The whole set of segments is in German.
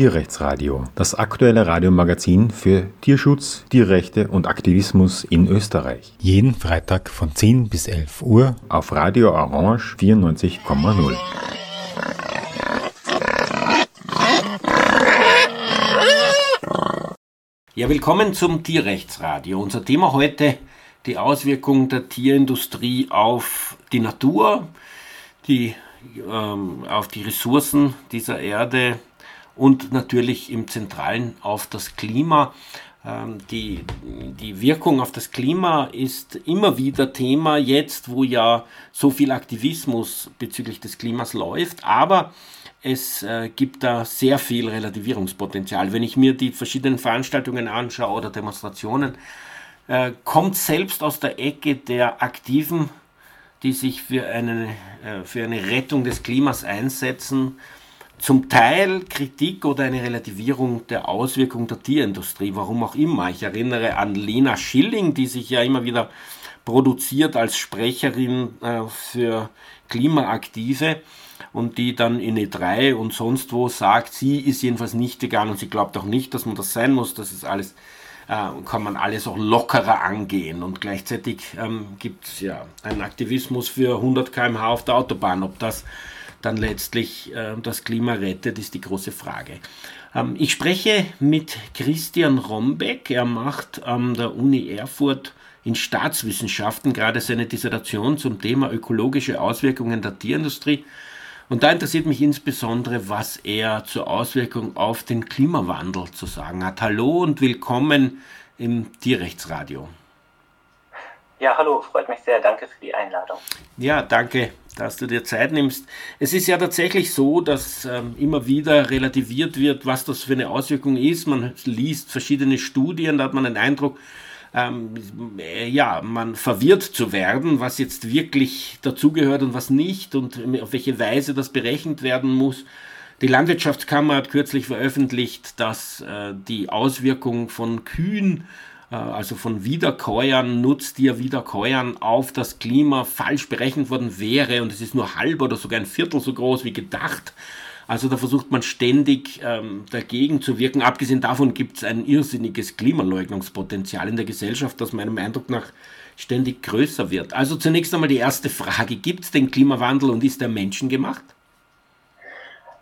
Tierrechtsradio, das aktuelle Radiomagazin für Tierschutz, Tierrechte und Aktivismus in Österreich. Jeden Freitag von 10 bis 11 Uhr auf Radio Orange 94,0. Ja, willkommen zum Tierrechtsradio. Unser Thema heute die Auswirkungen der Tierindustrie auf die Natur, die, ähm, auf die Ressourcen dieser Erde und natürlich im Zentralen auf das Klima. Ähm, die, die Wirkung auf das Klima ist immer wieder Thema jetzt, wo ja so viel Aktivismus bezüglich des Klimas läuft, aber es äh, gibt da sehr viel Relativierungspotenzial. Wenn ich mir die verschiedenen Veranstaltungen anschaue oder Demonstrationen, äh, kommt selbst aus der Ecke der Aktiven, die sich für eine, äh, für eine Rettung des Klimas einsetzen, zum Teil Kritik oder eine Relativierung der Auswirkungen der Tierindustrie, warum auch immer. Ich erinnere an Lena Schilling, die sich ja immer wieder produziert als Sprecherin äh, für Klimaaktive und die dann in E3 und sonst wo sagt, sie ist jedenfalls nicht vegan und sie glaubt auch nicht, dass man das sein muss, das ist alles äh, kann man alles auch lockerer angehen. Und gleichzeitig ähm, gibt es ja einen Aktivismus für 100 km/h auf der Autobahn. Ob das dann letztlich äh, das Klima rettet, ist die große Frage. Ähm, ich spreche mit Christian Rombeck. Er macht an der Uni Erfurt in Staatswissenschaften gerade seine Dissertation zum Thema ökologische Auswirkungen der Tierindustrie. Und da interessiert mich insbesondere, was er zur Auswirkung auf den Klimawandel zu sagen hat. Hallo und willkommen im Tierrechtsradio. Ja, hallo, freut mich sehr. Danke für die Einladung. Ja, danke, dass du dir Zeit nimmst. Es ist ja tatsächlich so, dass ähm, immer wieder relativiert wird, was das für eine Auswirkung ist. Man liest verschiedene Studien, da hat man den Eindruck, ähm, ja, man verwirrt zu werden, was jetzt wirklich dazugehört und was nicht und auf welche Weise das berechnet werden muss. Die Landwirtschaftskammer hat kürzlich veröffentlicht, dass äh, die Auswirkung von Kühen, äh, also von Wiederkäuern, Nutztierwiederkäuern auf das Klima falsch berechnet worden wäre und es ist nur halb oder sogar ein Viertel so groß wie gedacht. Also da versucht man ständig ähm, dagegen zu wirken. Abgesehen davon gibt es ein irrsinniges Klimaleugnungspotenzial in der Gesellschaft, das meinem Eindruck nach ständig größer wird. Also zunächst einmal die erste Frage, gibt es den Klimawandel und ist er menschengemacht?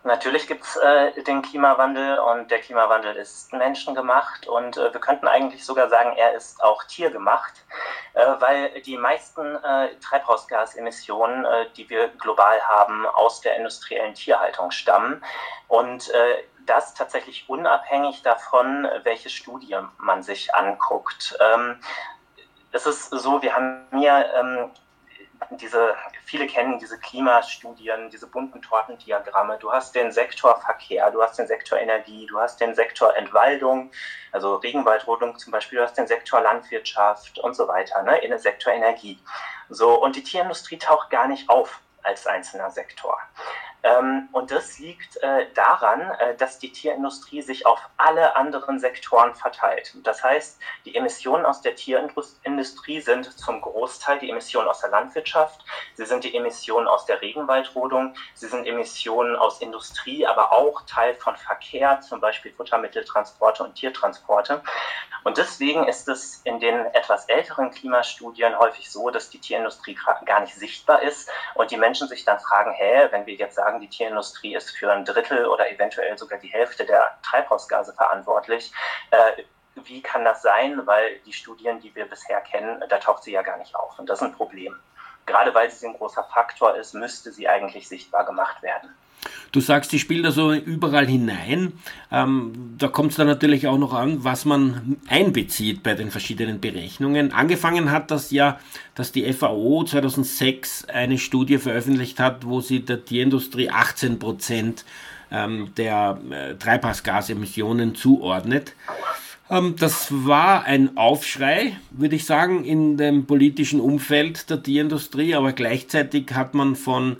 Natürlich gibt es äh, den Klimawandel und der Klimawandel ist menschengemacht und äh, wir könnten eigentlich sogar sagen, er ist auch tiergemacht, äh, weil die meisten äh, Treibhausgasemissionen, äh, die wir global haben, aus der industriellen Tierhaltung stammen und äh, das tatsächlich unabhängig davon, welche Studie man sich anguckt. Ähm, es ist so, wir haben hier ähm, diese, viele kennen diese Klimastudien, diese bunten Tortendiagramme. Du hast den Sektor Verkehr, du hast den Sektor Energie, du hast den Sektor Entwaldung, also Regenwaldrodung zum Beispiel, du hast den Sektor Landwirtschaft und so weiter, ne, in den Sektor Energie. So, und die Tierindustrie taucht gar nicht auf als einzelner Sektor. Ähm, und das liegt äh, daran, äh, dass die Tierindustrie sich auf alle anderen Sektoren verteilt. Das heißt, die Emissionen aus der Tierindustrie sind zum Großteil die Emissionen aus der Landwirtschaft, sie sind die Emissionen aus der Regenwaldrodung, sie sind Emissionen aus Industrie, aber auch Teil von Verkehr, zum Beispiel Futtermitteltransporte und Tiertransporte. Und deswegen ist es in den etwas älteren Klimastudien häufig so, dass die Tierindustrie gar nicht sichtbar ist und die Menschen sich dann fragen, hä, wenn wir jetzt sagen, die Tierindustrie ist für ein Drittel oder eventuell sogar die Hälfte der Treibhausgase verantwortlich, äh, wie kann das sein? Weil die Studien, die wir bisher kennen, da taucht sie ja gar nicht auf. Und das ist ein Problem. Gerade weil sie ein großer Faktor ist, müsste sie eigentlich sichtbar gemacht werden. Du sagst, die spielt also überall hinein. Ähm, da kommt es dann natürlich auch noch an, was man einbezieht bei den verschiedenen Berechnungen. Angefangen hat das ja, dass die FAO 2006 eine Studie veröffentlicht hat, wo sie der Tierindustrie 18 Prozent ähm, der äh, Treibhausgasemissionen zuordnet. Ähm, das war ein Aufschrei, würde ich sagen, in dem politischen Umfeld der Tierindustrie, aber gleichzeitig hat man von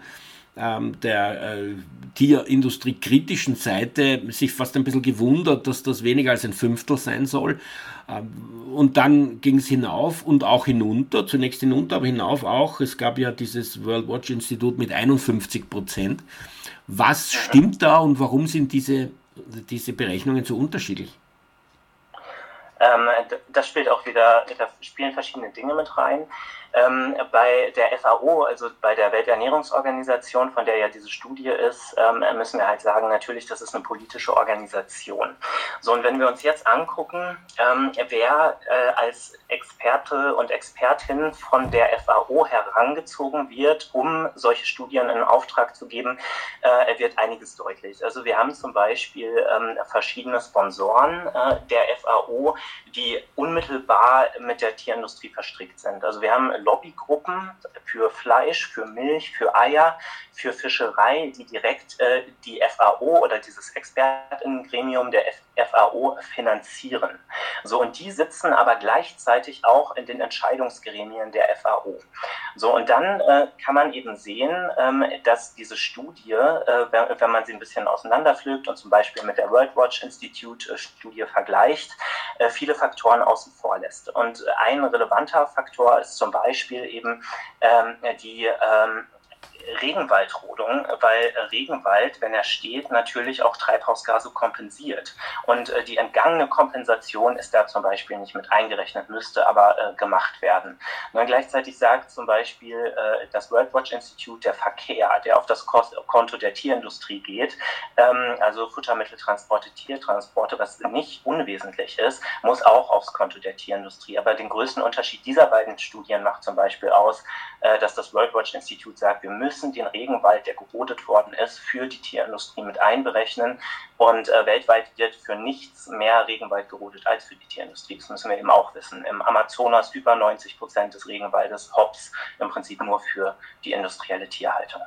ähm, der äh, Tierindustrie kritischen Seite sich fast ein bisschen gewundert, dass das weniger als ein Fünftel sein soll. Ähm, und dann ging es hinauf und auch hinunter, zunächst hinunter, aber hinauf auch. Es gab ja dieses World Watch Institut mit 51 Prozent. Was stimmt da und warum sind diese diese Berechnungen so unterschiedlich? Ähm, das spielt auch wieder, da spielen verschiedene Dinge mit rein. Ähm, bei der FAO, also bei der Welternährungsorganisation, von der ja diese Studie ist, ähm, müssen wir halt sagen, natürlich, das ist eine politische Organisation. So, und wenn wir uns jetzt angucken, ähm, wer äh, als Experte und Expertin von der FAO herangezogen wird, um solche Studien in Auftrag zu geben, äh, wird einiges deutlich. Also wir haben zum Beispiel ähm, verschiedene Sponsoren äh, der FAO, die unmittelbar mit der Tierindustrie verstrickt sind. Also wir haben Lobbygruppen für Fleisch, für Milch, für Eier, für Fischerei, die direkt äh, die FAO oder dieses Expertengremium der FAO finanzieren. So, und die sitzen aber gleichzeitig auch in den Entscheidungsgremien der FAO. So, und dann äh, kann man eben sehen, ähm, dass diese Studie, äh, wenn, wenn, man sie ein bisschen auseinanderpflügt und zum Beispiel mit der World Watch Institute äh, Studie vergleicht, äh, viele Faktoren außen vor lässt. Und ein relevanter Faktor ist zum Beispiel eben ähm, die ähm, Regenwaldrodung, weil Regenwald, wenn er steht, natürlich auch Treibhausgase kompensiert. Und äh, die entgangene Kompensation ist da zum Beispiel nicht mit eingerechnet, müsste aber äh, gemacht werden. Und gleichzeitig sagt zum Beispiel äh, das World Watch Institute, der Verkehr, der auf das Konto der Tierindustrie geht, ähm, also Futtermitteltransporte, Tiertransporte, was nicht unwesentlich ist, muss auch aufs Konto der Tierindustrie. Aber den größten Unterschied dieser beiden Studien macht zum Beispiel aus, äh, dass das World Watch Institute sagt, wir müssen müssen den Regenwald, der gerodet worden ist, für die Tierindustrie mit einberechnen. Und äh, weltweit wird für nichts mehr Regenwald gerodet als für die Tierindustrie. Das müssen wir eben auch wissen. Im Amazonas über 90 Prozent des Regenwaldes hops im Prinzip nur für die industrielle Tierhaltung.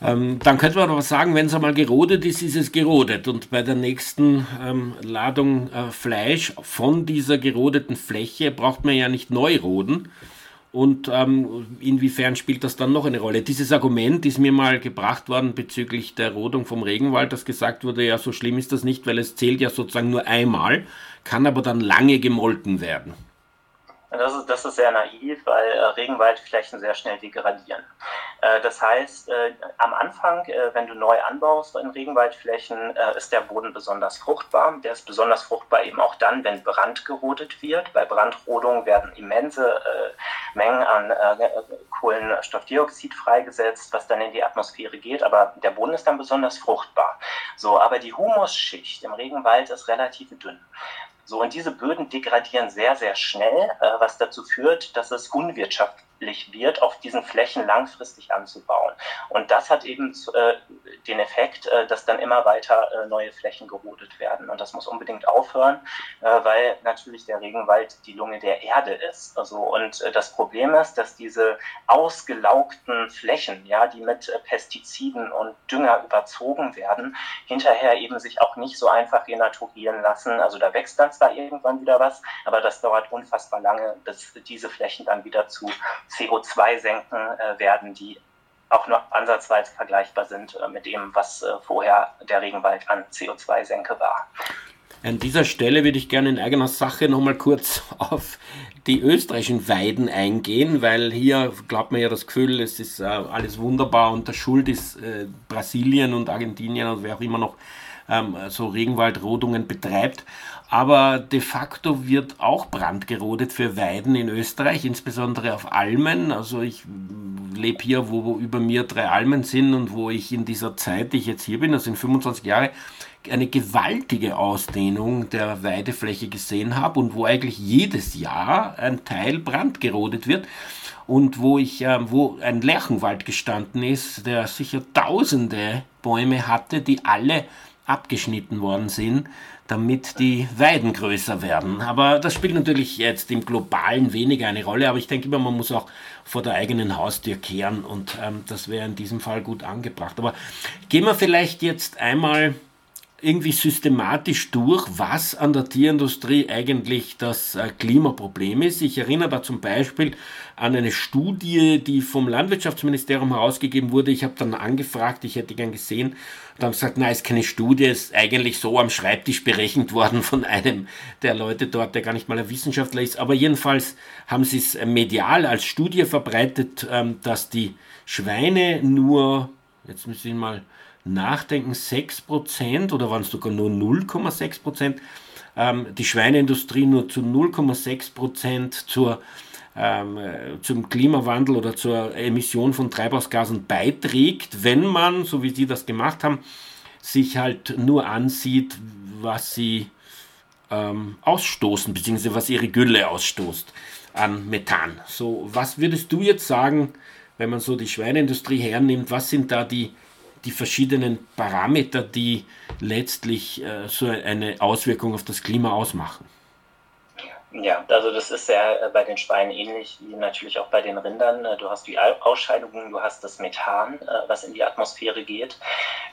Ähm, dann könnte man aber sagen, wenn es einmal gerodet ist, ist es gerodet. Und bei der nächsten ähm, Ladung äh, Fleisch von dieser gerodeten Fläche braucht man ja nicht neu roden, und ähm, inwiefern spielt das dann noch eine Rolle? Dieses Argument ist mir mal gebracht worden bezüglich der Rodung vom Regenwald, dass gesagt wurde, ja, so schlimm ist das nicht, weil es zählt ja sozusagen nur einmal, kann aber dann lange gemolken werden. Das ist, das ist sehr naiv, weil äh, Regenwaldflächen sehr schnell degradieren. Äh, das heißt, äh, am Anfang, äh, wenn du neu anbaust in Regenwaldflächen, äh, ist der Boden besonders fruchtbar. Der ist besonders fruchtbar eben auch dann, wenn Brand gerodet wird. Bei Brandrodung werden immense äh, Mengen an Kohlenstoffdioxid freigesetzt, was dann in die Atmosphäre geht, aber der Boden ist dann besonders fruchtbar. So, aber die Humusschicht im Regenwald ist relativ dünn. So, und diese Böden degradieren sehr, sehr schnell, äh, was dazu führt, dass es unwirtschaftlich wird, auf diesen Flächen langfristig anzubauen. Und das hat eben äh, den Effekt, äh, dass dann immer weiter äh, neue Flächen gerodet werden. Und das muss unbedingt aufhören, äh, weil natürlich der Regenwald die Lunge der Erde ist. Also, und äh, das Problem ist, dass diese ausgelaugten Flächen, ja, die mit äh, Pestiziden und Dünger überzogen werden, hinterher eben sich auch nicht so einfach renaturieren lassen. Also da wächst dann zwar irgendwann wieder was, aber das dauert unfassbar lange, bis diese Flächen dann wieder zu CO2-Senken äh, werden, die auch nur ansatzweise vergleichbar sind äh, mit dem, was äh, vorher der Regenwald an CO2-Senke war. An dieser Stelle würde ich gerne in eigener Sache nochmal kurz auf die österreichischen Weiden eingehen, weil hier glaubt man ja das Gefühl, es ist äh, alles wunderbar und der Schuld ist äh, Brasilien und Argentinien und wer auch immer noch ähm, so Regenwaldrodungen betreibt. Aber de facto wird auch Brand gerodet für Weiden in Österreich, insbesondere auf Almen. Also ich lebe hier, wo, wo über mir drei Almen sind und wo ich in dieser Zeit, die ich jetzt hier bin, das sind 25 Jahre, eine gewaltige Ausdehnung der Weidefläche gesehen habe und wo eigentlich jedes Jahr ein Teil brandgerodet wird und wo ich, äh, wo ein Lärchenwald gestanden ist, der sicher tausende Bäume hatte, die alle abgeschnitten worden sind, damit die Weiden größer werden. Aber das spielt natürlich jetzt im Globalen weniger eine Rolle, aber ich denke immer, man muss auch vor der eigenen Haustür kehren und ähm, das wäre in diesem Fall gut angebracht. Aber gehen wir vielleicht jetzt einmal irgendwie systematisch durch, was an der Tierindustrie eigentlich das äh, Klimaproblem ist. Ich erinnere da zum Beispiel an eine Studie, die vom Landwirtschaftsministerium herausgegeben wurde. Ich habe dann angefragt, ich hätte gern gesehen, und haben gesagt, nein, ist keine Studie, ist eigentlich so am Schreibtisch berechnet worden von einem der Leute dort, der gar nicht mal ein Wissenschaftler ist. Aber jedenfalls haben sie es medial als Studie verbreitet, ähm, dass die Schweine nur, jetzt müssen Sie mal nachdenken, 6% oder waren es sogar nur 0,6%, ähm, die Schweineindustrie nur zu 0,6% zur ähm, zum Klimawandel oder zur Emission von Treibhausgasen beiträgt, wenn man, so wie Sie das gemacht haben, sich halt nur ansieht, was sie ähm, ausstoßen, beziehungsweise was ihre Gülle ausstoßt an Methan. So, was würdest du jetzt sagen, wenn man so die Schweineindustrie hernimmt, was sind da die, die verschiedenen Parameter, die letztlich äh, so eine Auswirkung auf das Klima ausmachen? Ja, also das ist ja äh, bei den Schweinen ähnlich wie natürlich auch bei den Rindern. Äh, du hast die Ausscheidungen, du hast das Methan, äh, was in die Atmosphäre geht.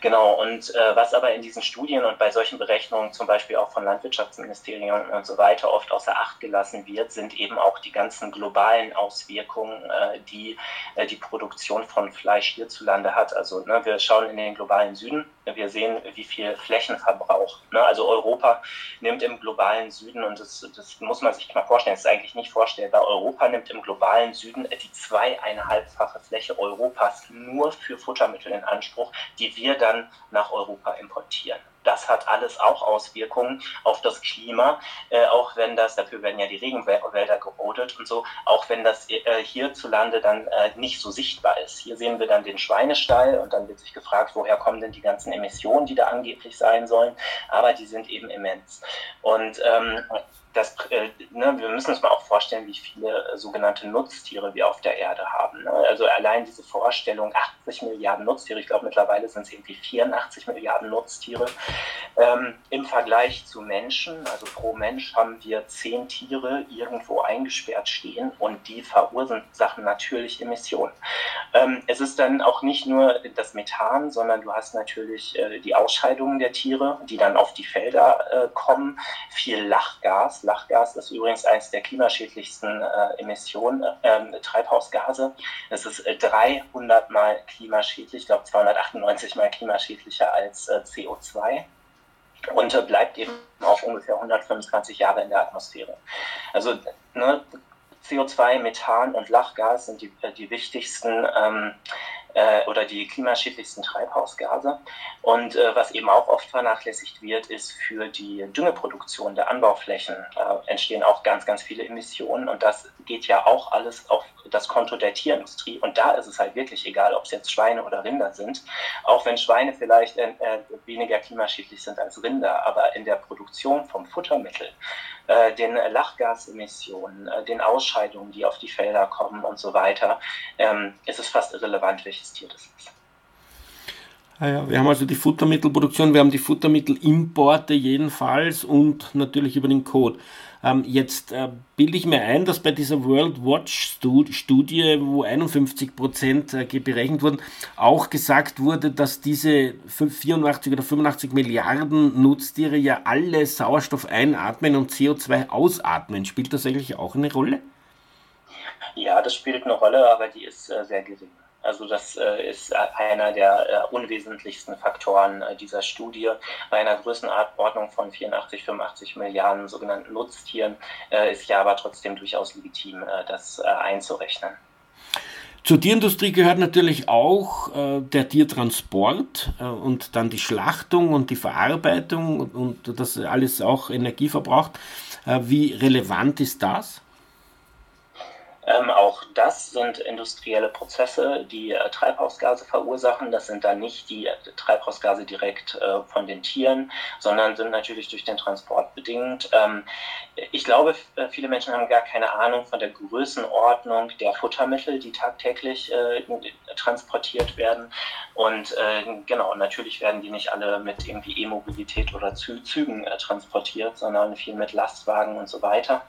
Genau, und was aber in diesen Studien und bei solchen Berechnungen zum Beispiel auch von Landwirtschaftsministerien und so weiter oft außer Acht gelassen wird, sind eben auch die ganzen globalen Auswirkungen, die die Produktion von Fleisch hierzulande hat. Also ne, wir schauen in den globalen Süden, wir sehen, wie viel Flächenverbrauch. Ne? Also Europa nimmt im globalen Süden, und das, das muss man sich mal vorstellen, das ist eigentlich nicht vorstellbar, Europa nimmt im globalen Süden die zweieinhalbfache Fläche Europas nur für Futtermittel in Anspruch, die wir dann nach Europa importieren das hat alles auch Auswirkungen auf das Klima, äh, auch wenn das, dafür werden ja die Regenwälder gerodet und so, auch wenn das äh, hierzulande dann äh, nicht so sichtbar ist. Hier sehen wir dann den Schweinestall und dann wird sich gefragt, woher kommen denn die ganzen Emissionen, die da angeblich sein sollen, aber die sind eben immens. Und ähm, das, äh, ne, wir müssen uns mal auch vorstellen, wie viele äh, sogenannte Nutztiere wir auf der Erde haben. Ne? Also allein diese Vorstellung, 80 Milliarden Nutztiere, ich glaube mittlerweile sind es irgendwie 84 Milliarden Nutztiere. Ähm, Im Vergleich zu Menschen, also pro Mensch haben wir zehn Tiere irgendwo eingesperrt stehen und die verursachen natürlich Emissionen. Ähm, es ist dann auch nicht nur das Methan, sondern du hast natürlich äh, die Ausscheidungen der Tiere, die dann auf die Felder äh, kommen, viel Lachgas Lachgas ist übrigens eines der klimaschädlichsten äh, Emissionen, äh, Treibhausgase. Es ist äh, 300 mal klimaschädlich, ich glaube 298 mal klimaschädlicher als äh, CO2 und äh, bleibt eben auch ungefähr 125 Jahre in der Atmosphäre. Also ne, CO2, Methan und Lachgas sind die, äh, die wichtigsten ähm, äh, oder die klimaschädlichsten Treibhausgase. Und äh, was eben auch oft vernachlässigt wird, ist für die Düngeproduktion der Anbauflächen äh, entstehen auch ganz, ganz viele Emissionen. Und das geht ja auch alles auf das Konto der Tierindustrie. Und da ist es halt wirklich egal, ob es jetzt Schweine oder Rinder sind. Auch wenn Schweine vielleicht äh, äh weniger klimaschädlich sind als Rinder, aber in der Produktion vom Futtermittel äh, den Lachgasemissionen, den Ausscheidungen, die auf die Felder kommen und so weiter, ähm, ist es fast irrelevant, welches Tier das ist. Ah ja, wir haben also die Futtermittelproduktion, wir haben die Futtermittelimporte jedenfalls und natürlich über den Code. Ähm, jetzt äh, bilde ich mir ein, dass bei dieser World Watch Studie, wo 51 Prozent äh, berechnet wurden, auch gesagt wurde, dass diese 84 oder 85 Milliarden Nutztiere ja alle Sauerstoff einatmen und CO2 ausatmen. Spielt das eigentlich auch eine Rolle? Ja, das spielt eine Rolle, aber die ist äh, sehr gering. Also das äh, ist einer der äh, unwesentlichsten Faktoren äh, dieser Studie. Bei einer Größenordnung von 84, 85 Milliarden sogenannten Nutztieren äh, ist ja aber trotzdem durchaus legitim, äh, das äh, einzurechnen. Zur Tierindustrie gehört natürlich auch der Tiertransport und dann die Schlachtung und die Verarbeitung und, und das alles auch Energie verbraucht. wie relevant ist das? Ähm, auch das sind industrielle Prozesse, die äh, Treibhausgase verursachen. Das sind dann nicht die äh, Treibhausgase direkt äh, von den Tieren, sondern sind natürlich durch den Transport bedingt. Ähm, ich glaube, äh, viele Menschen haben gar keine Ahnung von der Größenordnung der Futtermittel, die tagtäglich äh, transportiert werden. Und genau, natürlich werden die nicht alle mit irgendwie E-Mobilität oder Zügen transportiert, sondern viel mit Lastwagen und so weiter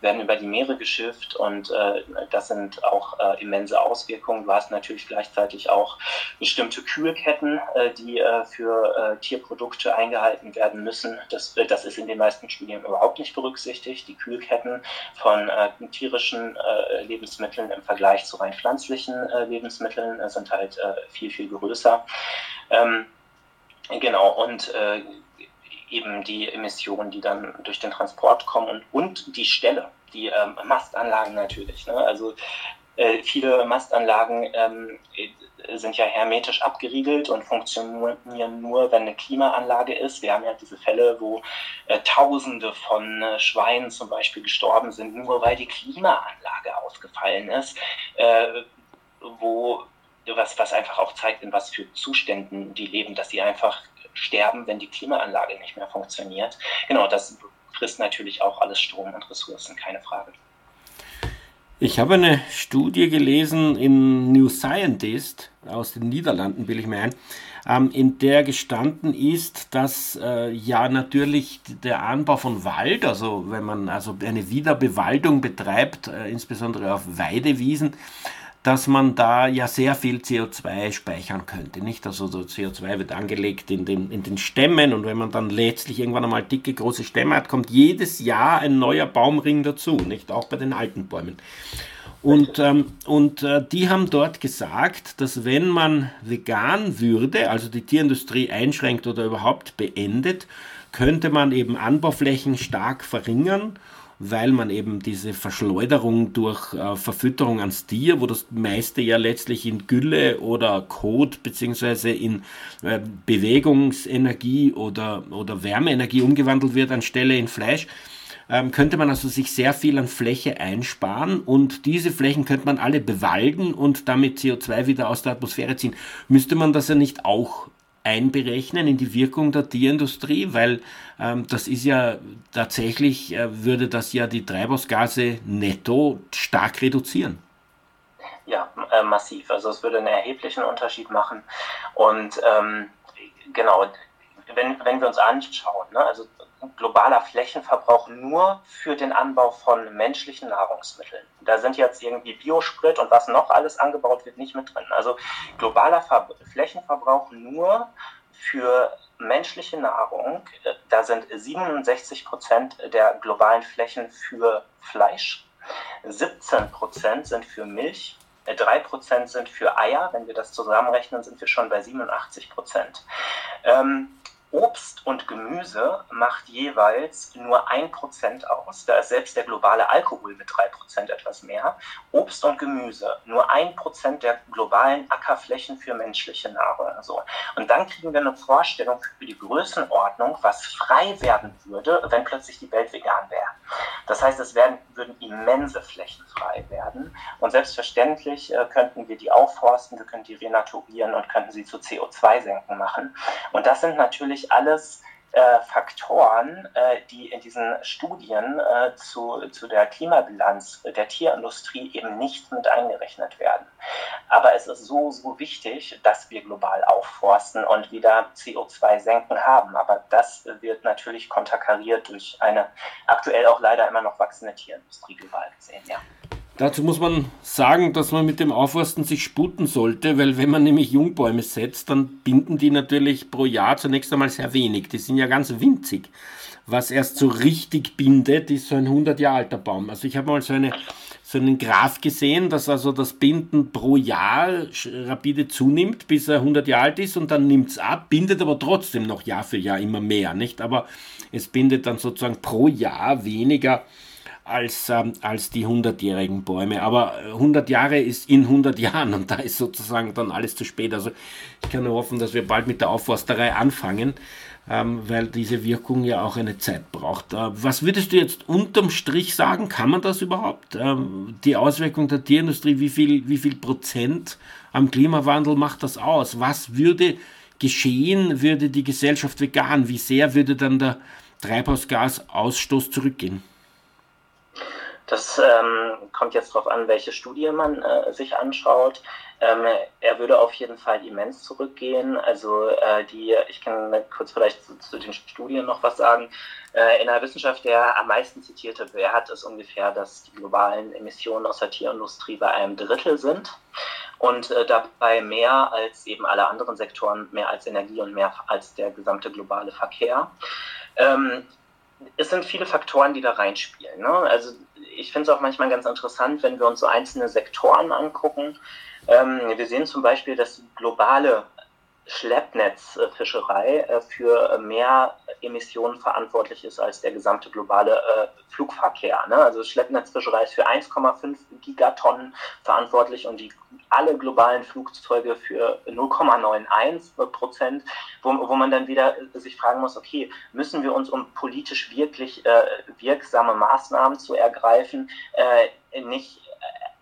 werden über die Meere geschifft und äh, das sind auch äh, immense Auswirkungen. Du hast natürlich gleichzeitig auch bestimmte Kühlketten, äh, die äh, für äh, Tierprodukte eingehalten werden müssen. Das, äh, das ist in den meisten Studien überhaupt nicht berücksichtigt. Die Kühlketten von tierischen Lebensmitteln im Vergleich zu rein pflanzlichen Lebensmitteln sind halt viel, viel größer. Ähm, Genau, und äh, eben die Emissionen, die dann durch den Transport kommen und, die Stelle, die ähm, Mastanlagen natürlich. Ne? Also Äh, viele Mastanlagen ähm, sind ja hermetisch abgeriegelt und funktionieren nur, wenn eine Klimaanlage ist. Wir haben ja diese Fälle, wo äh, Tausende von äh, Schweinen zum Beispiel gestorben sind, nur weil die Klimaanlage ausgefallen ist, äh, wo was, was einfach auch zeigt, in was für Zuständen die leben, dass sie einfach sterben, wenn die Klimaanlage nicht mehr funktioniert. Genau, das frisst natürlich auch alles Strom und Ressourcen, keine Frage. Ich habe eine Studie gelesen in New Scientist aus den Niederlanden, will ich mir ein, ähm, in der gestanden ist, dass äh, ja natürlich der Anbau von Wald, also wenn man also eine Wiederbewaldung betreibt, äh, insbesondere auf Weidewiesen, dass man da ja sehr viel CO2 speichern könnte. Nicht? Also so CO2 wird angelegt in den, in den Stämmen und wenn man dann letztlich irgendwann einmal dicke, große Stämme hat, kommt jedes Jahr ein neuer Baumring dazu, nicht? Auch bei den alten Bäumen. Und, ähm, und äh, die haben dort gesagt, dass wenn man vegan würde, also die Tierindustrie einschränkt oder überhaupt beendet, könnte man eben Anbauflächen stark verringern weil man eben diese Verschleuderung durch äh, Verfütterung ans Tier, wo das meiste ja letztlich in Gülle oder Kot beziehungsweise in äh, Bewegungsenergie oder, oder Wärmeenergie umgewandelt wird anstelle in Fleisch, ähm, könnte man also sich sehr viel an Fläche einsparen und diese Flächen könnte man alle bewalden und damit CO2 wieder aus der Atmosphäre ziehen. Müsste man das ja nicht auch einberechnen in die Wirkung der Tierindustrie, weil ähm, das ist ja tatsächlich, äh, würde das ja die Treibhausgase netto stark reduzieren. Ja, äh, massiv. Also es würde einen erheblichen Unterschied machen. Und ähm, genau, wenn, wenn wir uns anschauen, ne, also globaler Flächenverbrauch nur für den Anbau von menschlichen Nahrungsmitteln. Da sind jetzt irgendwie Biosprit und was noch alles angebaut wird, nicht mit drin. Also globaler Ver Flächenverbrauch nur für menschliche Nahrung, äh, da sind 67 Prozent der globalen Flächen für Fleisch, 17 Prozent sind für Milch, 3 äh, Prozent sind für Eier. Wenn wir das zusammenrechnen, sind wir schon bei 87 Prozent. Ähm, Obst und Gemüse macht jeweils nur ein Prozent aus. Da ist selbst der globale Alkohol mit drei Prozent etwas mehr. Obst und Gemüse nur ein Prozent der globalen Ackerflächen für menschliche Nahrung. So. Und dann kriegen wir eine Vorstellung für die Größenordnung, was frei werden würde, wenn plötzlich die Welt vegan wäre. Das heißt, es werden, würden immense Flächen frei werden. Und selbstverständlich äh, könnten wir die aufforsten, wir könnten die renaturieren und könnten sie zu CO2-Senken machen. Und das sind natürlich natürlich alles äh, Faktoren, äh, die in diesen Studien äh, zu, zu der Klimabilanz der Tierindustrie eben nicht mit eingerechnet werden. Aber es ist so, so wichtig, dass wir global aufforsten und wieder CO2-Senken haben. Aber das wird natürlich konterkariert durch eine aktuell auch leider immer noch wachsende Tierindustrie global gesehen. Ja. Dazu muss man sagen, dass man mit dem Aufforsten sich sputen sollte, weil wenn man nämlich Jungbäume setzt, dann binden die natürlich pro Jahr zunächst einmal sehr wenig. Die sind ja ganz winzig. Was erst so richtig bindet, ist so ein 100 Jahre alter Baum. Also ich habe mal so, eine, so einen Graph gesehen, dass also das Binden pro Jahr rapide zunimmt, bis er 100 Jahre alt ist und dann nimmt es ab, bindet aber trotzdem noch Jahr für Jahr immer mehr, nicht? Aber es bindet dann sozusagen pro Jahr weniger als, ähm, als die 100-jährigen Bäume. Aber 100 Jahre ist in 100 Jahren und da ist sozusagen dann alles zu spät. Also ich kann nur hoffen, dass wir bald mit der Aufforsterei anfangen, ähm, weil diese Wirkung ja auch eine Zeit braucht. Äh, was würdest du jetzt unterm Strich sagen? Kann man das überhaupt? Ähm, die Auswirkung der Tierindustrie, wie viel, wie viel Prozent am Klimawandel macht das aus? Was würde geschehen, würde die Gesellschaft vegan? Wie sehr würde dann der Treibhausgasausstoß zurückgehen? Das ähm, kommt jetzt darauf an, welche Studie man äh, sich anschaut. Ähm, er würde auf jeden Fall immens zurückgehen. Also äh, die, ich kann kurz vielleicht zu, zu, den Studien noch was sagen. Äh, in der Wissenschaft der am meisten zitierte Wert ist ungefähr, dass die globalen Emissionen aus der Tierindustrie bei einem Drittel sind und äh, dabei mehr als eben alle anderen Sektoren, mehr als Energie und mehr als der gesamte globale Verkehr. Ähm, es sind viele Faktoren, die da reinspielen. Ne? Also ich finde es auch manchmal ganz interessant, wenn wir uns so einzelne Sektoren angucken. Ähm, wir sehen zum Beispiel, dass globale Schleppnetzfischerei äh, für mehr Emissionen verantwortlich ist als der gesamte globale äh, Flugverkehr. Ne? Also Schleppnetzfischerei ist für 1,5 Gigatonnen verantwortlich und die alle globalen Flugzeuge für 0,91 Prozent, wo, wo man dann wieder sich fragen muss, okay, müssen wir uns, um politisch wirklich äh, wirksame Maßnahmen zu ergreifen, äh, nicht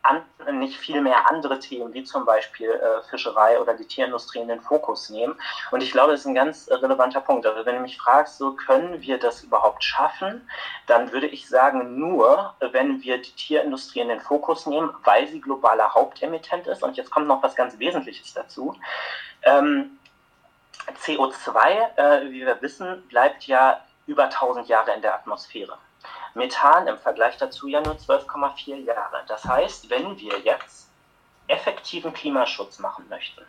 an, nicht viel mehr andere Themen, wie zum Beispiel äh, Fischerei oder die Tierindustrie in den Fokus nehmen. Und ich glaube, das ist ein ganz äh, relevanter Punkt. Also wenn du mich fragst, so können wir das überhaupt schaffen, dann würde ich sagen, nur wenn wir die Tierindustrie in den Fokus nehmen, weil sie globaler Hauptemittent ist. Und jetzt kommt noch was ganz Wesentliches dazu. Ähm, CO2, äh, wie wir wissen, bleibt ja über 1000 Jahre in der Atmosphäre. Methan im Vergleich dazu ja nur 12,4 Jahre. Das heißt, wenn wir jetzt effektiven Klimaschutz machen möchten,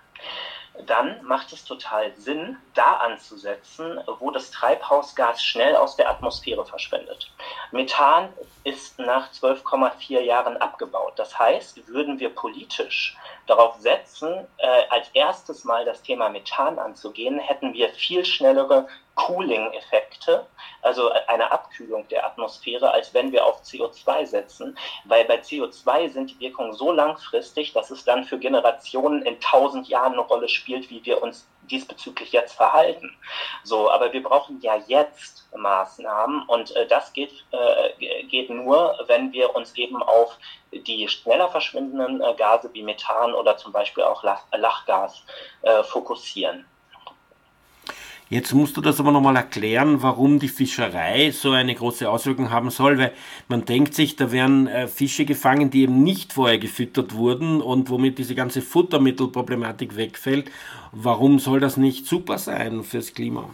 dann macht es total Sinn, da anzusetzen, wo das Treibhausgas schnell aus der Atmosphäre verschwindet. Methan ist nach 12,4 Jahren abgebaut. Das heißt, würden wir politisch darauf setzen, äh, als erstes mal das Thema Methan anzugehen, hätten wir viel schnellere Cooling-Effekte, also eine Abkühlung der Atmosphäre, als wenn wir auf CO2 setzen, weil bei CO2 sind die Wirkungen so langfristig, dass es dann für Generationen in tausend Jahren eine Rolle spielt, wie wir uns diesbezüglich jetzt verhalten. So, aber wir brauchen ja jetzt Maßnahmen und äh, das geht, äh, geht nur, wenn wir uns eben auf die schneller verschwindenden äh, Gase wie Methan oder zum Beispiel auch Lach Lachgas äh, fokussieren. Jetzt musst du das aber nochmal erklären, warum die Fischerei so eine große Auswirkung haben soll, weil man denkt sich, da werden äh, Fische gefangen, die eben nicht vorher gefüttert wurden und womit diese ganze Futtermittelproblematik wegfällt. Warum soll das nicht super sein fürs Klima?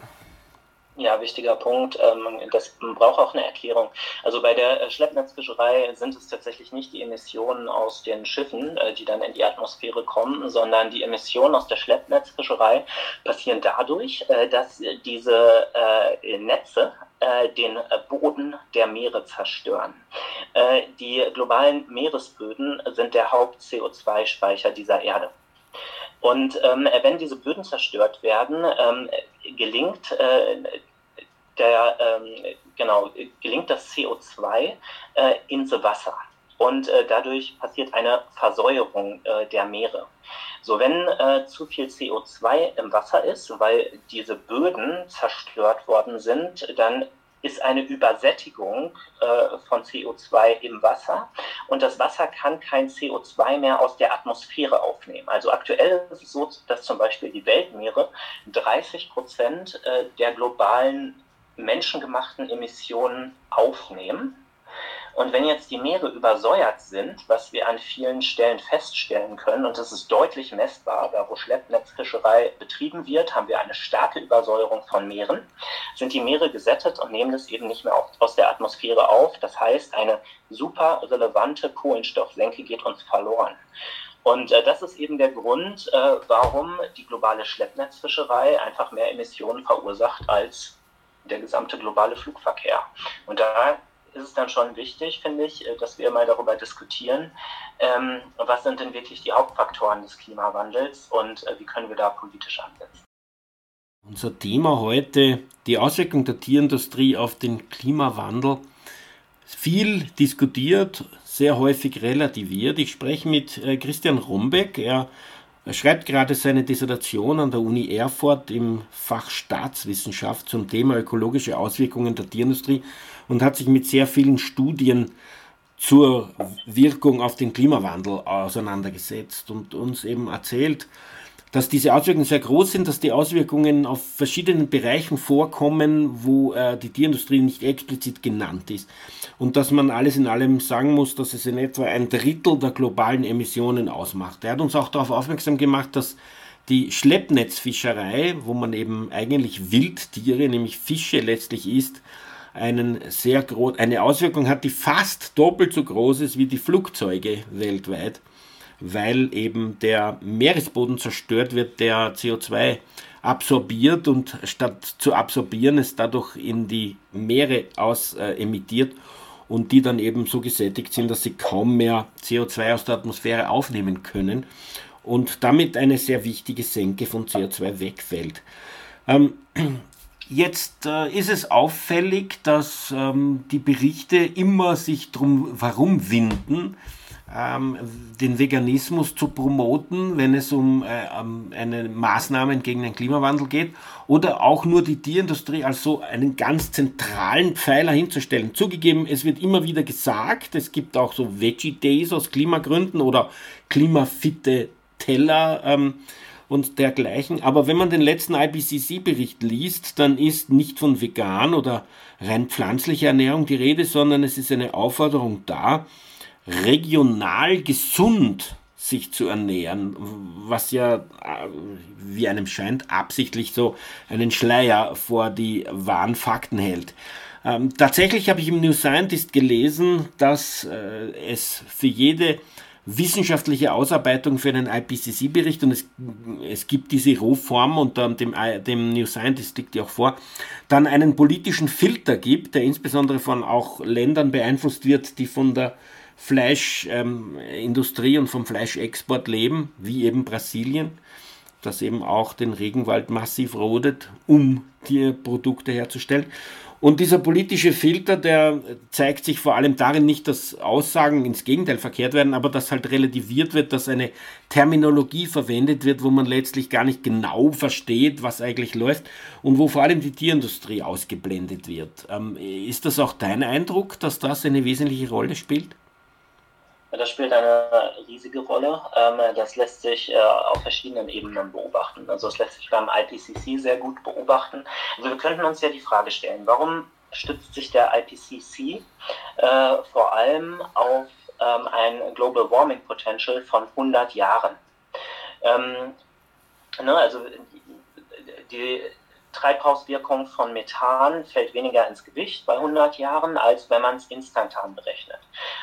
Ja, wichtiger Punkt. Ähm, das braucht auch eine Erklärung. Also bei der äh, Schleppnetzfischerei sind es tatsächlich nicht die Emissionen aus den Schiffen, äh, die dann in die Atmosphäre kommen, sondern die Emissionen aus der Schleppnetzfischerei passieren dadurch, äh, dass diese Netze den Boden der Meere zerstören. Die globalen Meeresböden sind der Haupt-CO2-Speicher dieser Erde. Und ähm, wenn diese Böden zerstört werden, ähm, gelingt äh, der, ähm, genau, gelingt das CO2 äh, ins Wasser. Und äh, dadurch passiert eine Versäuerung äh, der Meere. So, wenn äh, zu viel CO2 im Wasser ist, weil diese Böden zerstört worden sind, dann ist eine Übersättigung äh, von CO2 im Wasser und das Wasser kann kein CO2 mehr aus der Atmosphäre aufnehmen. Also aktuell ist es so, dass zum Beispiel die Weltmeere 30 Prozent äh, der globalen menschengemachten Emissionen aufnehmen und wenn jetzt die Meere übersäuert sind, was wir an vielen Stellen feststellen können, und das ist deutlich messbar, da wo Schleppnetzfischerei betrieben wird, haben wir eine starke Übersäuerung von Meeren, sind die Meere gesättet und nehmen das eben nicht mehr aus der Atmosphäre auf. Das heißt, eine super relevante Kohlenstoffsenke geht uns verloren. Und äh, das ist eben der Grund, äh, warum die globale Schleppnetzfischerei einfach mehr Emissionen verursacht als der gesamte globale Flugverkehr. Und da ist es dann schon wichtig, finde ich, äh, dass wir mal darüber diskutieren, ähm, was sind denn wirklich die Hauptfaktoren des Klimawandels und äh, wie können wir da politisch ansetzen. Unser Thema heute, die Auswirkung der Tierindustrie auf den Klimawandel. Viel diskutiert, sehr häufig relativiert. Ich spreche mit äh, Christian Rombeck. Er er schreibt gerade seine Dissertation an der Uni Erfurt im Fach Staatswissenschaft zum Thema ökologische Auswirkungen der Tierindustrie und hat sich mit sehr vielen Studien zur Wirkung auf den Klimawandel auseinandergesetzt und uns eben erzählt, dass diese Auswirkungen sehr groß sind, dass die Auswirkungen auf verschiedenen Bereichen vorkommen, wo äh, die Tierindustrie nicht explizit genannt ist. Und dass man alles in allem sagen muss, dass es in etwa ein Drittel der globalen Emissionen ausmacht. Er hat uns auch darauf aufmerksam gemacht, dass die Schleppnetzfischerei, wo man eben eigentlich Wildtiere, nämlich Fische letztlich isst, einen sehr eine Auswirkung hat, die fast doppelt so groß ist wie die Flugzeuge weltweit weil eben der Meeresboden zerstört wird, der CO2 absorbiert und statt zu absorbieren es dadurch in die Meere aus äh, emittiert und die dann eben so gesättigt sind, dass sie kaum mehr CO2 aus der Atmosphäre aufnehmen können. und damit eine sehr wichtige Senke von CO2 wegfällt. Ähm, Jetzt äh, ist es auffällig, dass ähm, die Berichte immer sich drum herumwinden, ähm, den Veganismus zu promoten, wenn es um äh, eine Maßnahmen gegen den Klimawandel geht, oder auch nur die Tierindustrie als so einen ganz zentralen Pfeiler hinzustellen. Zugegeben, es wird immer wieder gesagt, es gibt auch so Veggie Days aus Klimagründen oder klimafitte Teller. Ähm, und dergleichen. Aber wenn man den letzten IPCC-Bericht liest, dann ist nicht von vegan oder rein pflanzlicher Ernährung die Rede, sondern es ist eine Aufforderung da, regional gesund sich zu ernähren, was ja, äh, wie einem scheint, absichtlich so einen Schleier vor die wahren Fakten hält. Ähm, tatsächlich habe ich im New Scientist gelesen, dass äh, es für jede wissenschaftliche Ausarbeitung für einen IPCC-Bericht und es, es gibt diese Rohform und dann dem, dem New Scientist liegt die auch vor, dann einen politischen Filter gibt, der insbesondere von auch Ländern beeinflusst wird, die von der Fleischindustrie ähm, und vom Fleischexport leben, wie eben Brasilien, das eben auch den Regenwald massiv rodet, um Tierprodukte herzustellen. Und dieser politische Filter, der zeigt sich vor allem darin nicht, dass Aussagen ins Gegenteil verkehrt werden, aber dass halt relativiert wird, dass eine Terminologie verwendet wird, wo man letztlich gar nicht genau versteht, was eigentlich läuft und wo vor allem die Tierindustrie ausgeblendet wird. Ähm, ist das auch dein Eindruck, dass das eine wesentliche Rolle spielt? Das spielt eine riesige Rolle. Ähm, das lässt sich äh, auf verschiedenen Ebenen beobachten. Also es lässt sich beim IPCC sehr gut beobachten. Also wir könnten uns ja die Frage stellen, warum stützt sich der IPCC äh, vor allem auf ähm, ein Global Warming Potential von 100 Jahren? Ähm, ne, also die, Treibhauswirkung von Methan fällt weniger ins Gewicht bei 100 Jahren, als wenn man es instantan berechnet.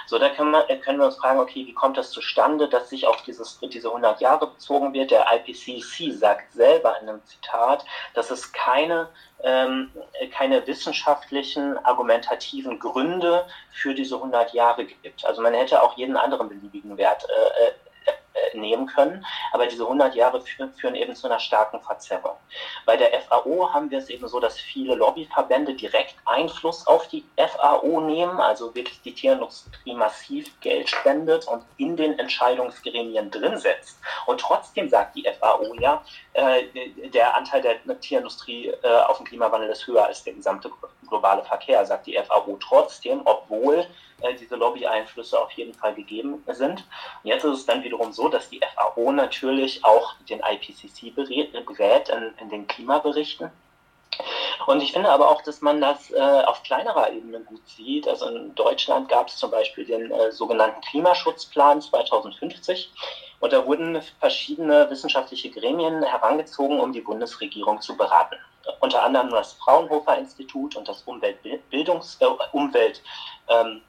So, da können wir, können wir uns fragen, okay, wie kommt das zustande, dass sich auf dieses, diese 100 Jahre bezogen wird? Der IPCC sagt selber in einem Zitat, dass es keine, ähm, keine wissenschaftlichen, argumentativen Gründe für diese 100 Jahre gibt. Also man hätte auch jeden anderen beliebigen Wert äh, äh nehmen können. Aber diese 100 Jahre führen eben zu einer starken Verzerrung. Bei der FAO haben wir es eben so, dass viele Lobbyverbände direkt Einfluss auf die FAO nehmen, also wirklich die Tierindustrie massiv Geld spendet und in den Entscheidungsgremien drin setzt. Und trotzdem sagt die FAO ja, äh, der Anteil der Tierindustrie äh, auf dem Klimawandel ist höher als der gesamte globale Verkehr, sagt die FAO trotzdem, obwohl äh, diese Lobby-Einflüsse auf jeden Fall gegeben sind. Und jetzt ist es dann wiederum so, dass die FAO natürlich auch den IPCC berät in, in den Klimaberichten. Und ich finde aber auch, dass man das äh, auf kleinerer Ebene gut sieht. Also in Deutschland gab es zum Beispiel den äh, sogenannten Klimaschutzplan 2050. Und da wurden verschiedene wissenschaftliche Gremien herangezogen, um die Bundesregierung zu beraten. Unter anderem das Fraunhofer Institut und das Umweltbildungs äh, Umwelt, ähm,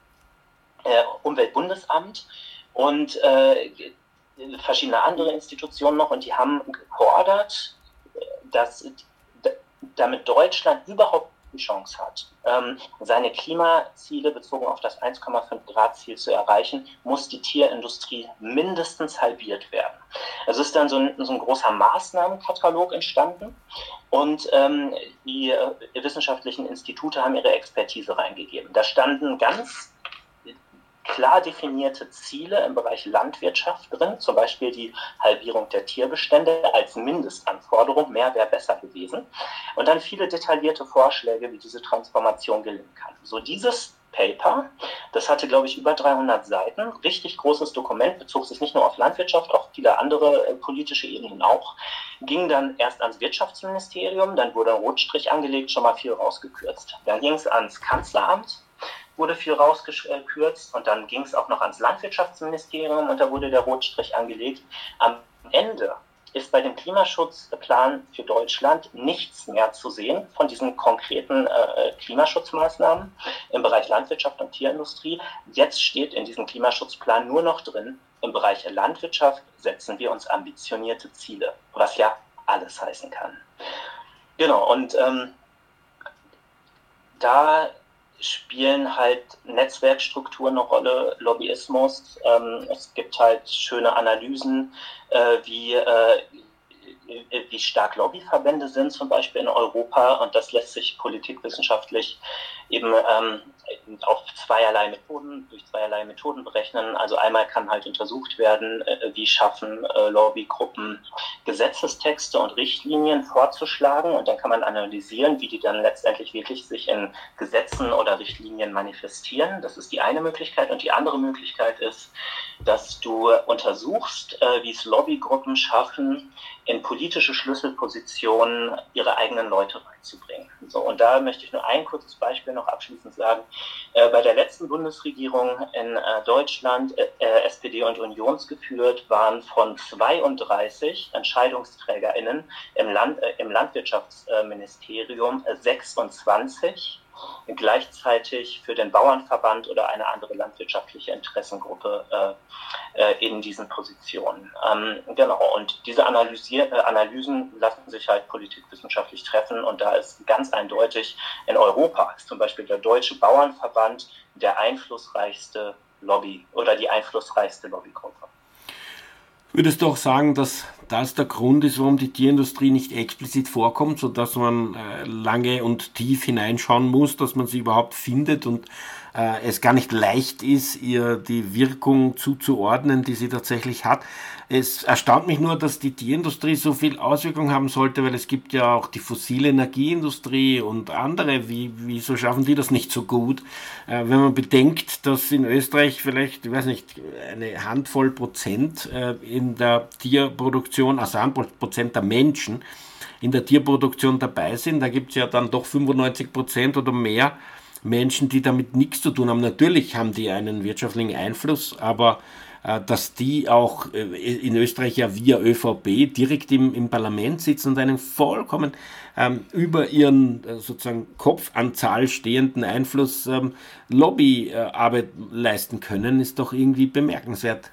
äh, Umweltbundesamt und äh, verschiedene andere Institutionen noch. Und die haben gefordert, dass damit Deutschland überhaupt die Chance hat, ähm, seine Klimaziele bezogen auf das 1,5 Grad Ziel zu erreichen, muss die Tierindustrie mindestens halbiert werden. Es ist dann so ein, so ein großer Maßnahmenkatalog entstanden und ähm, die äh, wissenschaftlichen Institute haben ihre Expertise reingegeben. Da standen ganz klar definierte Ziele im Bereich Landwirtschaft drin, zum Beispiel die Halbierung der Tierbestände als Mindestanforderung, mehr wäre besser gewesen. Und dann viele detaillierte Vorschläge, wie diese Transformation gelingen kann. So dieses Paper, das hatte, glaube ich, über 300 Seiten, richtig großes Dokument, bezog sich nicht nur auf Landwirtschaft, auch viele andere äh, politische Ebenen auch, ging dann erst ans Wirtschaftsministerium, dann wurde ein Rotstrich angelegt, schon mal viel rausgekürzt. Dann ging es ans Kanzleramt, wurde viel rausgekürzt und dann ging es auch noch ans Landwirtschaftsministerium und da wurde der Rotstrich angelegt. Am Ende ist bei dem Klimaschutzplan für Deutschland nichts mehr zu sehen von diesen konkreten äh, Klimaschutzmaßnahmen im Bereich Landwirtschaft und Tierindustrie. Jetzt steht in diesem Klimaschutzplan nur noch drin, im Bereich Landwirtschaft setzen wir uns ambitionierte Ziele, was ja alles heißen kann. Genau, und ähm, da spielen halt Netzwerkstrukturen eine Rolle, Lobbyismus. Ähm, es gibt halt schöne Analysen, äh, wie, äh, wie stark Lobbyverbände sind, zum Beispiel in Europa. Und das lässt sich politikwissenschaftlich eben ähm, auf zweierlei Methoden, durch zweierlei Methoden berechnen. Also einmal kann halt untersucht werden, äh, wie schaffen äh, Lobbygruppen Gesetzestexte und Richtlinien vorzuschlagen und dann kann man analysieren, wie die dann letztendlich wirklich sich in Gesetzen oder Richtlinien manifestieren. Das ist die eine Möglichkeit und die andere Möglichkeit ist, dass du untersuchst, äh, wie es Lobbygruppen schaffen, in politische Schlüsselpositionen ihre eigenen Leute reinzubringen. So, und da möchte ich nur ein kurzes Beispiel noch abschließend sagen. Äh, bei der letzten Bundesregierung in äh, Deutschland, äh, äh SPD und Unionsgeführt, waren von 32 EntscheidungsträgerInnen im, Land, äh, im Landwirtschaftsministerium 26 gleichzeitig für den Bauernverband oder eine andere landwirtschaftliche Interessengruppe äh, äh, in diesen Positionen. Ähm, genau, und diese Analysier äh, Analysen lassen sich halt politikwissenschaftlich treffen und da ist ganz eindeutig in Europa ist zum Beispiel der Deutsche Bauernverband der einflussreichste Lobby oder die einflussreichste Lobbygruppe. Würdest du auch sagen, dass das der Grund ist, warum die Tierindustrie nicht explizit vorkommt, sodass man äh, lange und tief hineinschauen muss, dass man sie überhaupt findet und äh, es gar nicht leicht ist, ihr die Wirkung zuzuordnen, die sie tatsächlich hat. Es erstaunt mich nur, dass die Tierindustrie so viel Auswirkung haben sollte, weil es gibt ja auch die fossile Energieindustrie und andere. Wie, wieso schaffen die das nicht so gut? Äh, wenn man bedenkt, dass in Österreich vielleicht, ich weiß nicht, eine Handvoll Prozent äh, in der Tierproduktion, also Handvoll Prozent der Menschen in der Tierproduktion dabei sind, da gibt es ja dann doch 95 Prozent oder mehr Menschen, die damit nichts zu tun haben. Natürlich haben die einen wirtschaftlichen Einfluss, aber äh, dass die auch äh, in Österreich ja via ÖVP direkt im, im Parlament sitzen und einen vollkommen ähm, über ihren äh, sozusagen Kopfanzahl stehenden Einfluss ähm, Lobbyarbeit leisten können, ist doch irgendwie bemerkenswert.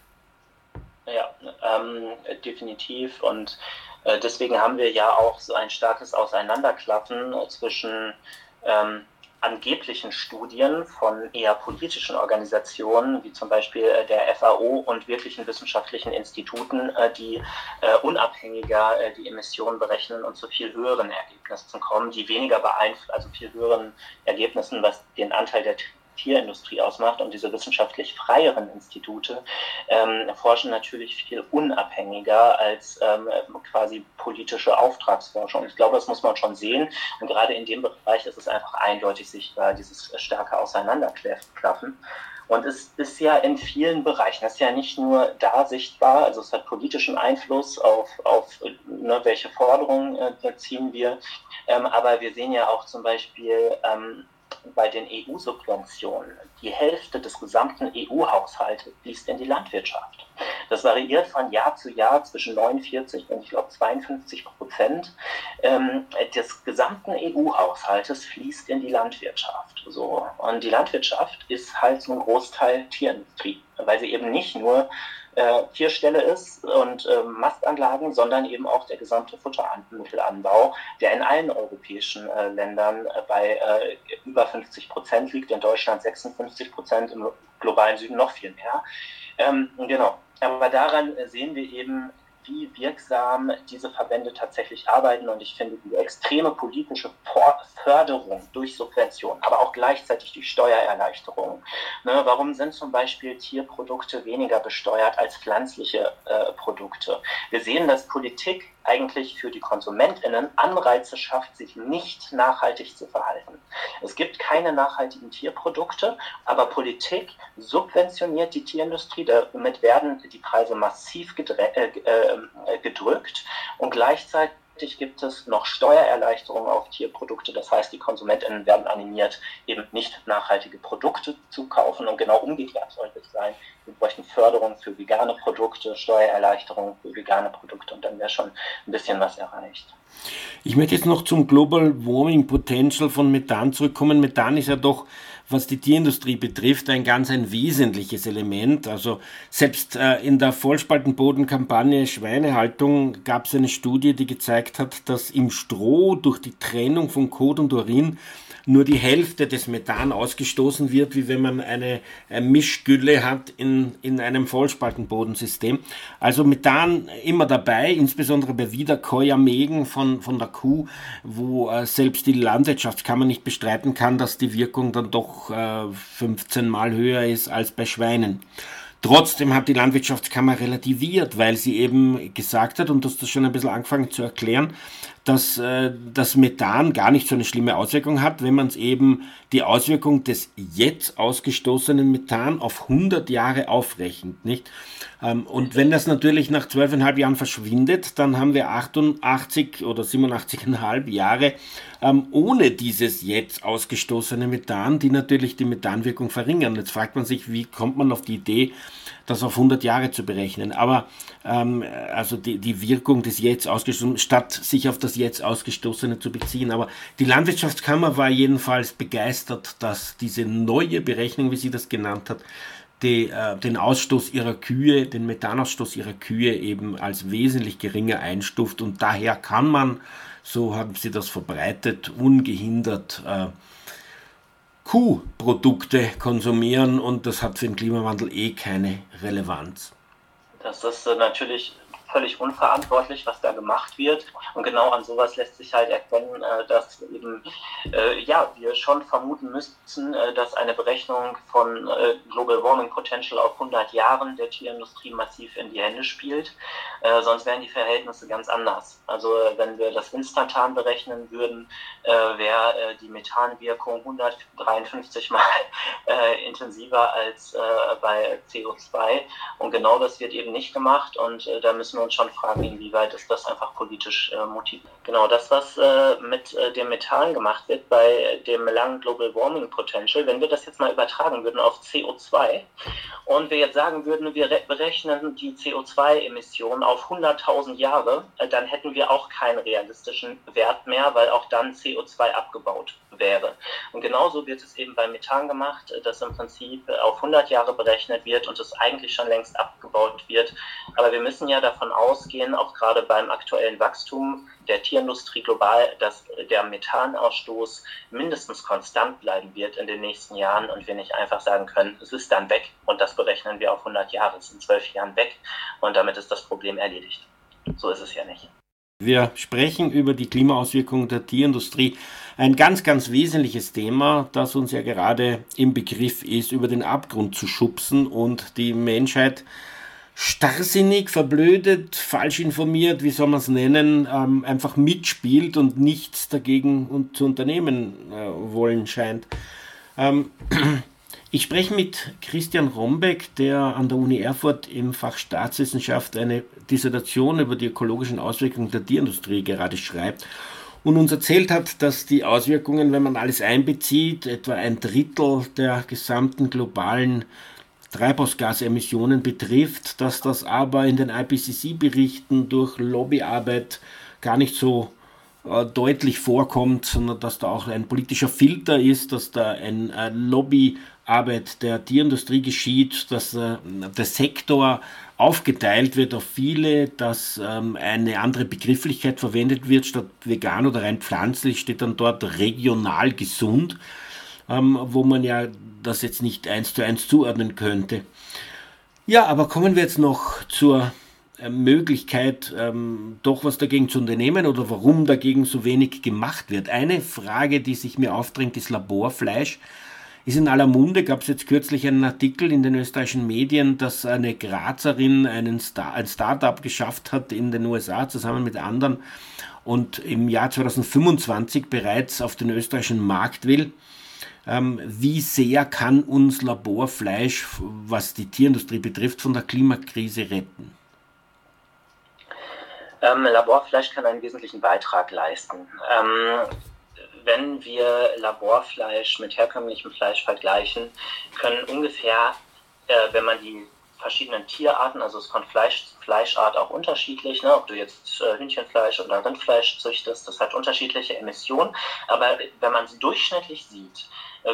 Ja, ähm, definitiv. Und äh, deswegen haben wir ja auch so ein starkes Auseinanderklaffen zwischen ähm, angeblichen Studien von eher politischen Organisationen, wie zum Beispiel äh, der FAO und wirklichen wissenschaftlichen Instituten, äh, die äh, unabhängiger die Emissionen berechnen und zu viel höheren Ergebnissen kommen, die weniger beeinflussen, also viel höheren Ergebnissen, was den Anteil der Tierindustrie ausmacht. Und diese wissenschaftlich freieren Institute ähm, forschen natürlich viel unabhängiger als ähm, quasi politische Auftragsforschung. Ich glaube, das muss man schon sehen. Und gerade in dem Bereich ist es einfach eindeutig sichtbar, dieses starke Auseinanderklaffen. Und es ist ja in vielen Bereichen, es ist ja nicht nur da sichtbar, also es hat politischen Einfluss auf, auf ne, welche Forderungen äh, ziehen wir, ähm, aber wir sehen ja auch zum Beispiel, ähm, bei den EU-Subventionen. Die Hälfte des gesamten EU-Haushaltes fließt in die Landwirtschaft. Das variiert von Jahr zu Jahr zwischen 49 und ich glaube 52 Prozent ähm, des gesamten EU-Haushaltes fließt in die Landwirtschaft. So. Und die Landwirtschaft ist halt ein Großteil Tierindustrie, weil sie eben nicht nur äh, Tierstelle ist und äh, Mastanlagen, sondern eben auch der gesamte Futtermittelanbau, der in allen europäischen äh, Ländern äh, bei äh, über 50 Prozent liegt, in Deutschland 56 Prozent, im globalen Süden noch viel mehr. Ähm, genau. Aber daran sehen wir eben, wie wirksam diese Verbände tatsächlich arbeiten. Und ich finde die extreme politische Förderung durch Subventionen, aber auch gleichzeitig durch Steuererleichterungen. Ne, warum sind zum Beispiel Tierprodukte weniger besteuert als pflanzliche äh, Produkte? Wir sehen, dass Politik eigentlich für die KonsumentInnen Anreize schafft, sich nicht nachhaltig zu verhalten. Es gibt keine nachhaltigen Tierprodukte, aber Politik subventioniert die Tierindustrie. Damit werden die Preise massiv äh, äh, gedrückt und gleichzeitig gibt es noch Steuererleichterungen auf Tierprodukte. Das heißt, die KonsumentInnen werden animiert, eben nicht nachhaltige Produkte zu kaufen. Und genau umgekehrt sollte es sein. Wir bräuchten Förderung für vegane Produkte, Steuererleichterungen für vegane Produkte und dann wäre schon ein bisschen was erreicht. Ich möchte jetzt noch zum Global Warming Potential von Methan zurückkommen. Methan ist ja doch was die Tierindustrie betrifft, ein ganz ein wesentliches Element. Also selbst äh, in der Vollspaltenbodenkampagne Schweinehaltung gab es eine Studie, die gezeigt hat, dass im Stroh durch die Trennung von Kot und Urin nur die Hälfte des Methan ausgestoßen wird, wie wenn man eine, Mischgülle hat in, in einem Vollspaltenbodensystem. Also Methan immer dabei, insbesondere bei Wiederkäuermägen von, von der Kuh, wo äh, selbst die Landwirtschaftskammer nicht bestreiten kann, dass die Wirkung dann doch äh, 15 Mal höher ist als bei Schweinen. Trotzdem hat die Landwirtschaftskammer relativiert, weil sie eben gesagt hat, und du hast das schon ein bisschen angefangen zu erklären, dass äh, das Methan gar nicht so eine schlimme Auswirkung hat, wenn man es eben die Auswirkung des jetzt ausgestoßenen Methan auf 100 Jahre aufrechnet, nicht? Ähm, und wenn das natürlich nach zwölfeinhalb Jahren verschwindet, dann haben wir 88 oder 87,5 Jahre ähm, ohne dieses jetzt ausgestoßene Methan, die natürlich die Methanwirkung verringern. Jetzt fragt man sich, wie kommt man auf die Idee, das auf 100 Jahre zu berechnen. Aber ähm, also die, die Wirkung des jetzt ausgestoßenen, statt sich auf das jetzt ausgestoßene zu beziehen. Aber die Landwirtschaftskammer war jedenfalls begeistert, dass diese neue Berechnung, wie sie das genannt hat, die, äh, den Ausstoß ihrer Kühe, den Methanausstoß ihrer Kühe eben als wesentlich geringer einstuft und daher kann man, so haben sie das verbreitet, ungehindert äh, Kuhprodukte konsumieren und das hat für den Klimawandel eh keine Relevanz. Das ist äh, natürlich völlig unverantwortlich, was da gemacht wird. Und genau an sowas lässt sich halt erkennen, äh, dass eben, äh, ja, wir schon vermuten müssten, äh, dass eine Berechnung von Global Warming Potential auf 100 Jahren der Tierindustrie massiv in die Hände spielt. Sonst wären die Verhältnisse ganz anders. Also wenn wir das instantan berechnen würden, wäre die Methanwirkung 153 mal intensiver als bei CO2. Und genau das wird eben nicht gemacht. Und da müssen wir uns schon fragen, inwieweit ist das einfach politisch äh, motiviert. Genau, das, was äh, mit äh, dem Methan gemacht wird bei dem langen Global Warming Potential, wenn wir das jetzt mal übertragen würden auf CO2 und wir jetzt sagen würden, wir berechnen die CO2-Emissionen auf 100.000 Jahre, äh, dann hätten wir auch keinen realistischen Wert mehr, weil auch dann CO2 abgebaut wäre. Und genauso wird es eben bei Methan gemacht, äh, dass im Prinzip auf 100 Jahre berechnet wird und es eigentlich schon längst abgebaut wird. Aber wir müssen ja davon ausgehen, auch gerade beim aktuellen Wachstum der Tierindustrie global, dass der Methanausstoß mindestens konstant bleiben wird in den nächsten Jahren und wir nicht einfach sagen können, es ist dann weg und das berechnen wir auf 100 Jahre, es ist in zwölf Jahren weg und damit ist das Problem erledigt. So ist es ja nicht. Wir sprechen über die Klimaauswirkungen der Tierindustrie. Ein ganz, ganz wesentliches Thema, das uns ja gerade im Begriff ist, über den Abgrund zu schubsen und die Menschheit starrsinnig, verblödet, falsch informiert, wie soll man es nennen, ähm, einfach mitspielt und nichts dagegen und zu unternehmen äh, wollen scheint. Ähm, ich spreche mit Christian Rombeck, der an der Uni Erfurt im Fach Staatswissenschaft eine Dissertation über die ökologischen Auswirkungen der Tierindustrie gerade schreibt und uns erzählt hat, dass die Auswirkungen, wenn man alles einbezieht, etwa ein Drittel der gesamten globalen Treibhausgasemissionen betrifft, dass das aber in den IPCC-Berichten durch Lobbyarbeit gar nicht so äh, deutlich vorkommt, sondern dass da auch ein politischer Filter ist, dass da ein äh, Lobbyarbeit der Tierindustrie geschieht, dass äh, der Sektor aufgeteilt wird auf viele, dass ähm, eine andere Begrifflichkeit verwendet wird, statt vegan oder rein pflanzlich steht dann dort regional gesund ähm, wo man ja das jetzt nicht eins zu eins zuordnen könnte. Ja, aber kommen wir jetzt noch zur äh, Möglichkeit, ähm, doch was dagegen zu unternehmen oder warum dagegen so wenig gemacht wird. Eine Frage, die sich mir aufdrängt, ist Laborfleisch. Ist in aller Munde, gab es jetzt kürzlich einen Artikel in den österreichischen Medien, dass eine Grazerin einen Star ein Start-up geschafft hat in den USA zusammen mit anderen und im Jahr 2025 bereits auf den österreichischen Markt will. Ähm, wie sehr kann uns Laborfleisch, was die Tierindustrie betrifft, von der Klimakrise retten? Ähm, Laborfleisch kann einen wesentlichen Beitrag leisten. Ähm, wenn wir Laborfleisch mit herkömmlichem Fleisch vergleichen, können ungefähr, äh, wenn man die verschiedenen Tierarten, also es ist von Fleisch zu Fleischart auch unterschiedlich, ne? ob du jetzt äh, Hühnchenfleisch oder Rindfleisch züchtest, das hat unterschiedliche Emissionen, aber wenn man es durchschnittlich sieht,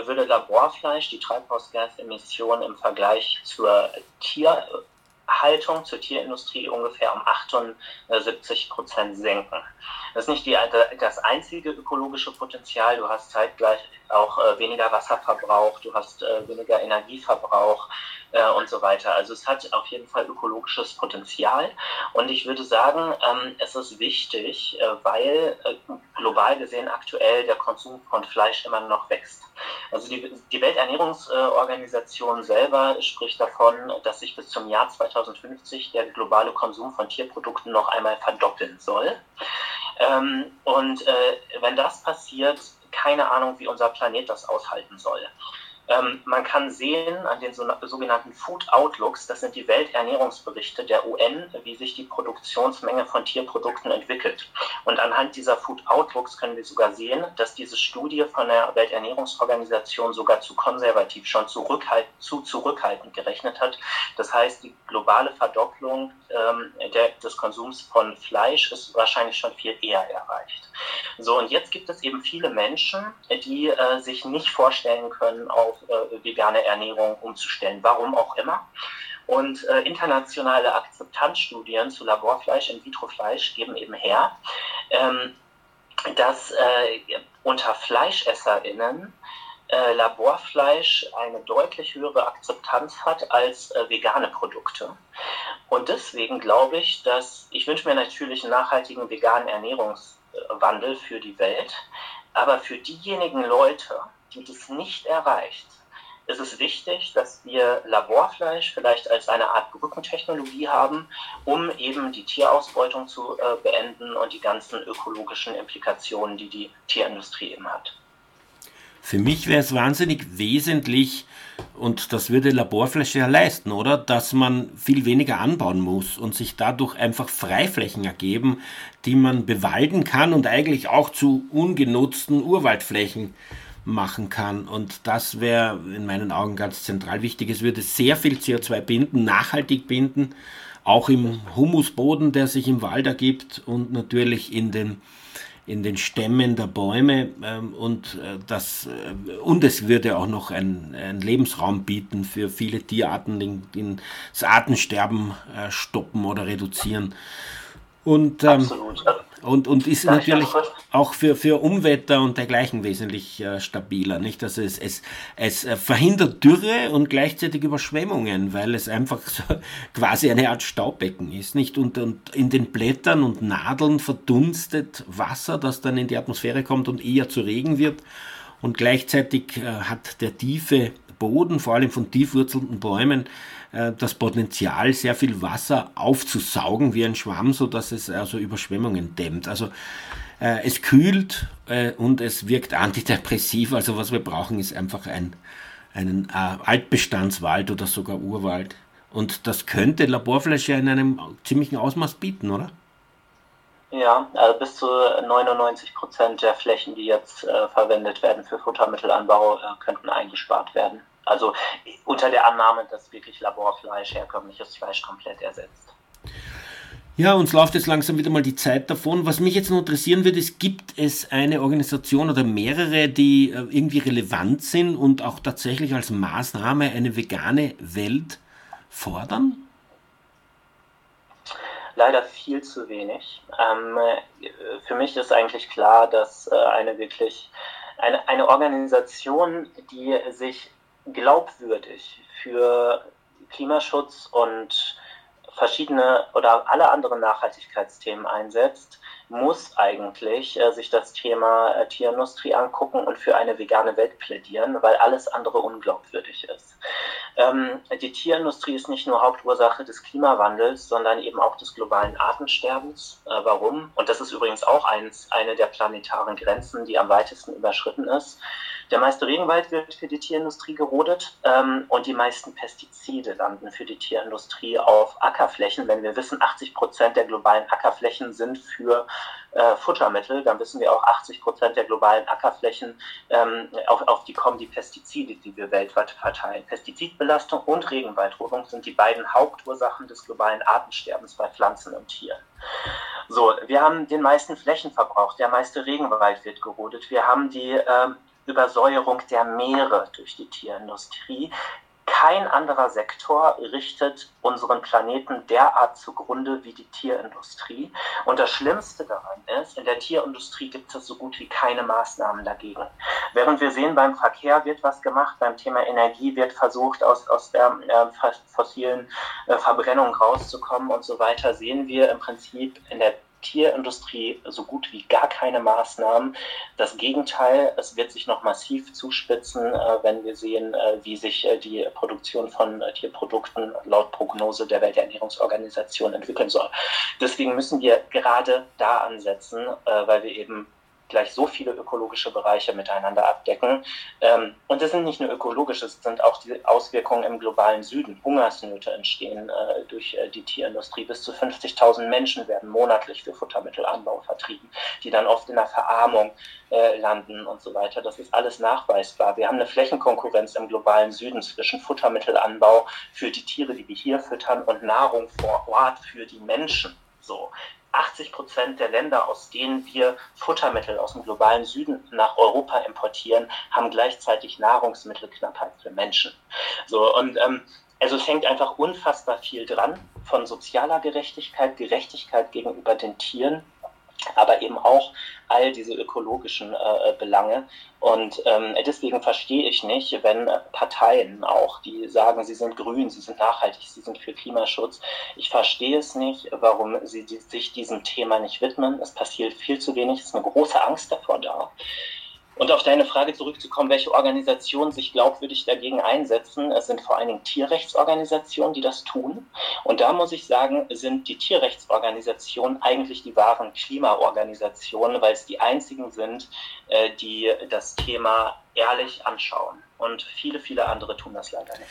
würde Laborfleisch die Treibhausgasemissionen im Vergleich zur Tierhaltung, zur Tierindustrie ungefähr um 78 Prozent senken. Das ist nicht die, das einzige ökologische Potenzial. Du hast zeitgleich auch äh, weniger Wasserverbrauch, du hast äh, weniger Energieverbrauch äh, und so weiter. Also es hat auf jeden Fall ökologisches Potenzial. Und ich würde sagen, ähm, es ist wichtig, äh, weil äh, global gesehen aktuell der Konsum von Fleisch immer noch wächst. Also die, die Welternährungsorganisation selber spricht davon, dass sich bis zum Jahr 2050 der globale Konsum von Tierprodukten noch einmal verdoppeln soll. Ähm, und äh, wenn das passiert, keine Ahnung, wie unser Planet das aushalten soll. Ähm, man kann sehen an den so, sogenannten Food Outlooks, das sind die Welternährungsberichte der UN, wie sich die Produktionsmenge von Tierprodukten entwickelt. Und anhand dieser Food Outlooks können wir sogar sehen, dass diese Studie von der Welternährungsorganisation sogar zu konservativ, schon zurückhalt, zu zurückhaltend gerechnet hat. Das heißt, die globale Verdopplung ähm, der, des Konsums von Fleisch ist wahrscheinlich schon viel eher erreicht. So, und jetzt gibt es eben viele Menschen, die äh, sich nicht vorstellen können, auf auf äh, vegane Ernährung umzustellen, warum auch immer. Und äh, internationale Akzeptanzstudien zu Laborfleisch, In-vitro-Fleisch geben eben her, ähm, dass äh, unter FleischesserInnen äh, Laborfleisch eine deutlich höhere Akzeptanz hat als äh, vegane Produkte. Und deswegen glaube ich, dass ich wünsche mir natürlich einen nachhaltigen veganen Ernährungswandel für die Welt, aber für diejenigen Leute, die das nicht erreicht, ist es wichtig, dass wir Laborfleisch vielleicht als eine Art Brückentechnologie haben, um eben die Tierausbeutung zu äh, beenden und die ganzen ökologischen Implikationen, die die Tierindustrie eben hat. Für mich wäre es wahnsinnig wesentlich, und das würde Laborfleisch ja leisten, oder? Dass man viel weniger anbauen muss und sich dadurch einfach Freiflächen ergeben, die man bewalden kann und eigentlich auch zu ungenutzten Urwaldflächen machen kann. Und das wäre in meinen Augen ganz zentral wichtig. Es würde sehr viel CO2 binden, nachhaltig binden, auch im Humusboden, der sich im Wald ergibt und natürlich in den in den Stämmen der Bäume ähm, und äh, das äh, und es würde auch noch ein, ein Lebensraum bieten für viele Tierarten, die das Artensterben äh, stoppen oder reduzieren. Und ähm, Absolut. Und, und ist ja, natürlich auch für, für Umwetter und dergleichen wesentlich äh, stabiler. Nicht? Also es, es, es äh, verhindert Dürre und gleichzeitig Überschwemmungen, weil es einfach so quasi eine Art Staubbecken ist. Nicht? Und, und in den Blättern und Nadeln verdunstet Wasser, das dann in die Atmosphäre kommt und eher zu Regen wird. Und gleichzeitig äh, hat der tiefe Boden, vor allem von tiefwurzelnden Bäumen, äh, das Potenzial, sehr viel Wasser aufzusaugen wie ein Schwamm, sodass es also Überschwemmungen dämmt. Also es kühlt äh, und es wirkt antidepressiv. Also was wir brauchen, ist einfach ein, einen äh, Altbestandswald oder sogar Urwald. Und das könnte Laborfleisch ja in einem ziemlichen Ausmaß bieten, oder? Ja, also bis zu 99 Prozent der Flächen, die jetzt äh, verwendet werden für Futtermittelanbau, äh, könnten eingespart werden. Also unter der Annahme, dass wirklich Laborfleisch, herkömmliches Fleisch komplett ersetzt. Ja, uns läuft jetzt langsam wieder mal die Zeit davon. Was mich jetzt noch interessieren würde, ist, gibt es eine Organisation oder mehrere, die äh, irgendwie relevant sind und auch tatsächlich als Maßnahme eine vegane Welt fordern? Leider viel zu wenig. Ähm, für mich ist eigentlich klar, dass äh, eine wirklich eine, eine Organisation, die sich glaubwürdig für Klimaschutz und verschiedene oder alle anderen Nachhaltigkeitsthemen einsetzt, muss eigentlich äh, sich das Thema äh, Tierindustrie angucken und für eine vegane Welt plädieren, weil alles andere unglaubwürdig ist. Ähm, die Tierindustrie ist nicht nur Hauptursache des Klimawandels, sondern eben auch des globalen Artensterbens. Äh, warum? Und das ist übrigens auch eins, eine der planetaren Grenzen, die am weitesten überschritten ist. Der meiste Regenwald wird für die Tierindustrie gerodet ähm, und die meisten Pestizide landen für die Tierindustrie auf Ackerflächen. Wenn wir wissen, 80 Prozent der globalen Ackerflächen sind für äh, Futtermittel, dann wissen wir auch 80 Prozent der globalen Ackerflächen, ähm, auf, auf die kommen die Pestizide, die wir weltweit verteilen. Pestizidbelastung und Regenwaldrodung sind die beiden Hauptursachen des globalen Artensterbens bei Pflanzen und Tieren. So, wir haben den meisten Flächenverbrauch, der meiste Regenwald wird gerodet, wir haben die ähm, Übersäuerung der Meere durch die Tierindustrie. Kein anderer Sektor richtet unseren Planeten derart zugrunde wie die Tierindustrie. Und das Schlimmste daran ist, in der Tierindustrie gibt es so gut wie keine Maßnahmen dagegen. Während wir sehen, beim Verkehr wird was gemacht, beim Thema Energie wird versucht, aus, aus der äh, fossilen äh, Verbrennung rauszukommen und so weiter, sehen wir im Prinzip in der Tierindustrie so gut wie gar keine Maßnahmen. Das Gegenteil, es wird sich noch massiv zuspitzen, äh, wenn wir sehen, äh, wie sich äh, die Produktion von Tierprodukten laut Prognose der Welternährungsorganisation entwickeln soll. Deswegen müssen wir gerade da ansetzen, weil wir eben gleich so viele ökologische Bereiche miteinander abdecken. Ähm, und es sind nicht nur ökologische, es sind auch die Auswirkungen im globalen Süden. Hungersnöte entstehen äh, durch äh, die Tierindustrie. Bis zu 50.000 Menschen werden monatlich für Futtermittelanbau vertrieben, die dann oft in der Verarmung äh, landen und so weiter. Das ist alles nachweisbar. Wir haben eine Flächenkonkurrenz im globalen Süden zwischen Futtermittelanbau für die Tiere, die wir hier füttern, und Nahrung vor Ort für die Menschen. So. 80 Prozent der Länder, aus denen wir Futtermittel aus dem globalen Süden nach Europa importieren, haben gleichzeitig Nahrungsmittelknappheit für Menschen. So, und ähm, also es hängt einfach unfassbar viel dran von sozialer Gerechtigkeit, Gerechtigkeit gegenüber den Tieren aber eben auch all diese ökologischen äh, Belange. Und ähm, deswegen verstehe ich nicht, wenn Parteien auch, die sagen, sie sind grün, sie sind nachhaltig, sie sind für Klimaschutz, ich verstehe es nicht, warum sie die, sich diesem Thema nicht widmen. Es passiert viel zu wenig, es ist eine große Angst davor da. Und auf deine Frage zurückzukommen, welche Organisationen sich glaubwürdig dagegen einsetzen, es sind vor allen Dingen Tierrechtsorganisationen, die das tun. Und da muss ich sagen, sind die Tierrechtsorganisationen eigentlich die wahren Klimaorganisationen, weil es die einzigen sind, äh, die das Thema ehrlich anschauen. Und viele, viele andere tun das leider nicht.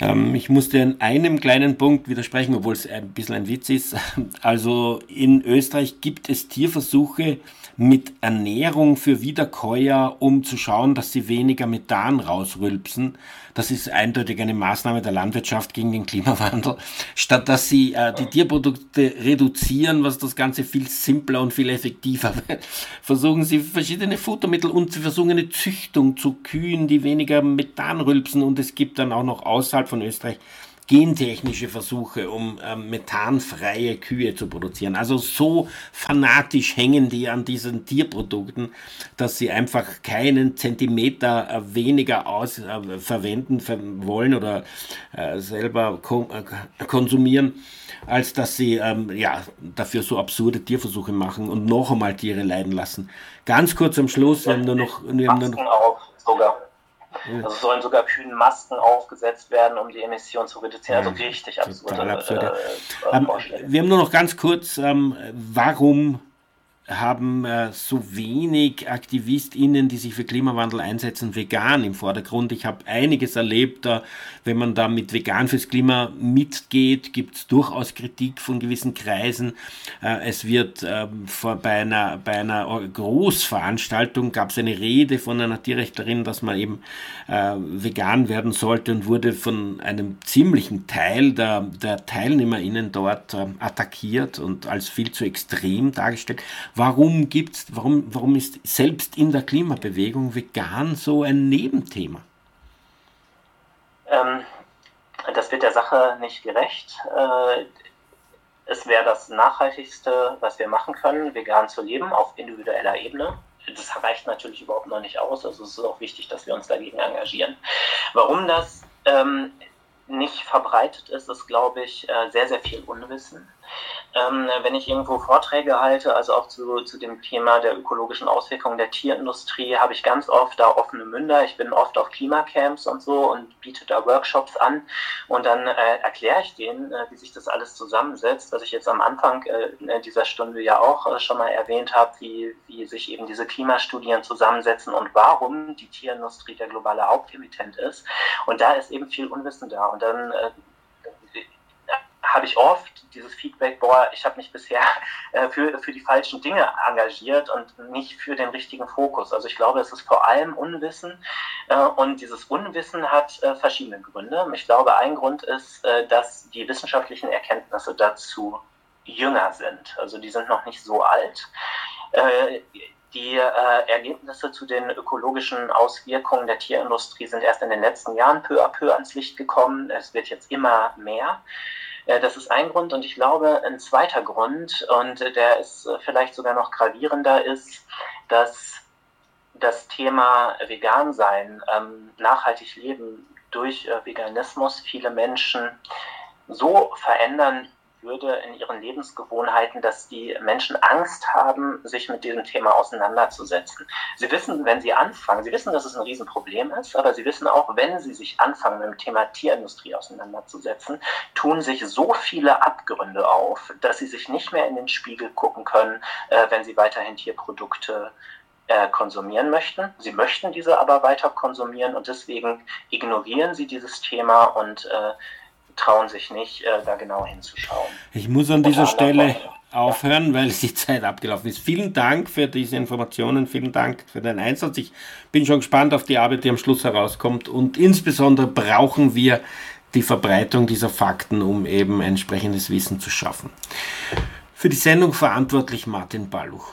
Ähm, ich musste an einem kleinen Punkt widersprechen, obwohl es ein bisschen ein Witz ist. Also in Österreich gibt es Tierversuche, mit Ernährung für Wiederkäuer, um zu schauen, dass sie weniger Methan rausrülpsen. Das ist eindeutig eine Maßnahme der Landwirtschaft gegen den Klimawandel. Statt dass sie äh, die Tierprodukte reduzieren, was das Ganze viel simpler und viel effektiver versuchen sie verschiedene Futtermittel und sie versuchen eine Züchtung zu Kühen, die weniger Methan rülpsen. Und es gibt dann auch noch außerhalb von Österreich gentechnische Versuche, um ähm, methanfreie Kühe zu produzieren. Also so fanatisch hängen die an diesen Tierprodukten, dass sie einfach keinen Zentimeter äh, weniger aus äh, verwenden wollen oder äh, selber kon äh, konsumieren, als dass sie ähm, ja, dafür so absurde Tierversuche machen und noch einmal Tiere leiden lassen. Ganz kurz am Schluss, wir haben nur noch, wir haben nur noch sogar. Also sollen sogar kühnen Masken aufgesetzt werden, um die Emissionen zu reduzieren. Also richtig absurde, absurd, äh, äh, ähm, Wir haben nur noch ganz kurz, ähm, warum haben äh, so wenig AktivistInnen, die sich für Klimawandel einsetzen, vegan im Vordergrund. Ich habe einiges erlebt, äh, wenn man da mit vegan fürs Klima mitgeht, gibt es durchaus Kritik von gewissen Kreisen. Äh, es wird ähm, vor, bei, einer, bei einer Großveranstaltung gab es eine Rede von einer Tierrechtlerin, dass man eben äh, vegan werden sollte und wurde von einem ziemlichen Teil der, der TeilnehmerInnen dort äh, attackiert und als viel zu extrem dargestellt Warum gibt's, warum, warum ist selbst in der Klimabewegung vegan so ein Nebenthema? Ähm, das wird der Sache nicht gerecht. Äh, es wäre das Nachhaltigste, was wir machen können, vegan zu leben auf individueller Ebene. Das reicht natürlich überhaupt noch nicht aus. Also es ist auch wichtig, dass wir uns dagegen engagieren. Warum das ähm, nicht verbreitet ist, ist, glaube ich, äh, sehr, sehr viel Unwissen. Ähm, wenn ich irgendwo Vorträge halte, also auch zu, zu dem Thema der ökologischen Auswirkungen der Tierindustrie, habe ich ganz oft da offene Münder. Ich bin oft auf Klimacamps und so und biete da Workshops an und dann äh, erkläre ich denen, äh, wie sich das alles zusammensetzt, was ich jetzt am Anfang äh, dieser Stunde ja auch äh, schon mal erwähnt habe, wie, wie sich eben diese Klimastudien zusammensetzen und warum die Tierindustrie der globale Hauptemittent ist. Und da ist eben viel Unwissen da. Und dann äh, habe ich oft dieses Feedback, boah, ich habe mich bisher äh, für, für die falschen Dinge engagiert und nicht für den richtigen Fokus. Also ich glaube, es ist vor allem Unwissen äh, und dieses Unwissen hat äh, verschiedene Gründe. Ich glaube, ein Grund ist, äh, dass die wissenschaftlichen Erkenntnisse dazu jünger sind. Also die sind noch nicht so alt. Äh, Die äh, Ergebnisse zu den ökologischen Auswirkungen der Tierindustrie sind erst in den letzten Jahren peu à peu ans Licht gekommen. Es wird jetzt immer mehr. Äh, das ist ein Grund und ich glaube, ein zweiter Grund, und der ist äh, vielleicht sogar noch gravierender, ist, dass das Thema Vegan sein, ähm, nachhaltig leben durch äh, Veganismus viele Menschen so verändern würde in ihren Lebensgewohnheiten, dass die Menschen Angst haben, sich mit diesem Thema auseinanderzusetzen. Sie wissen, wenn sie anfangen, sie wissen, dass es ein Riesenproblem ist, aber sie wissen auch, wenn sie sich anfangen, mit dem Thema Tierindustrie auseinanderzusetzen, tun sich so viele Abgründe auf, dass sie sich nicht mehr in den Spiegel gucken können, äh, wenn sie weiterhin Tierprodukte äh, konsumieren möchten. Sie möchten diese aber weiter konsumieren und deswegen ignorieren sie dieses Thema und äh, trauen sich nicht, äh, da genau hinzuschauen. Ich muss an dieser Stelle aufhören, weil die Zeit abgelaufen ist. Vielen Dank für diese Informationen, vielen Dank für deinen Einsatz. Ich bin schon gespannt auf die Arbeit, die am Schluss herauskommt und insbesondere brauchen wir die Verbreitung dieser Fakten, um eben entsprechendes Wissen zu schaffen. Für die Sendung verantwortlich Martin Balluch.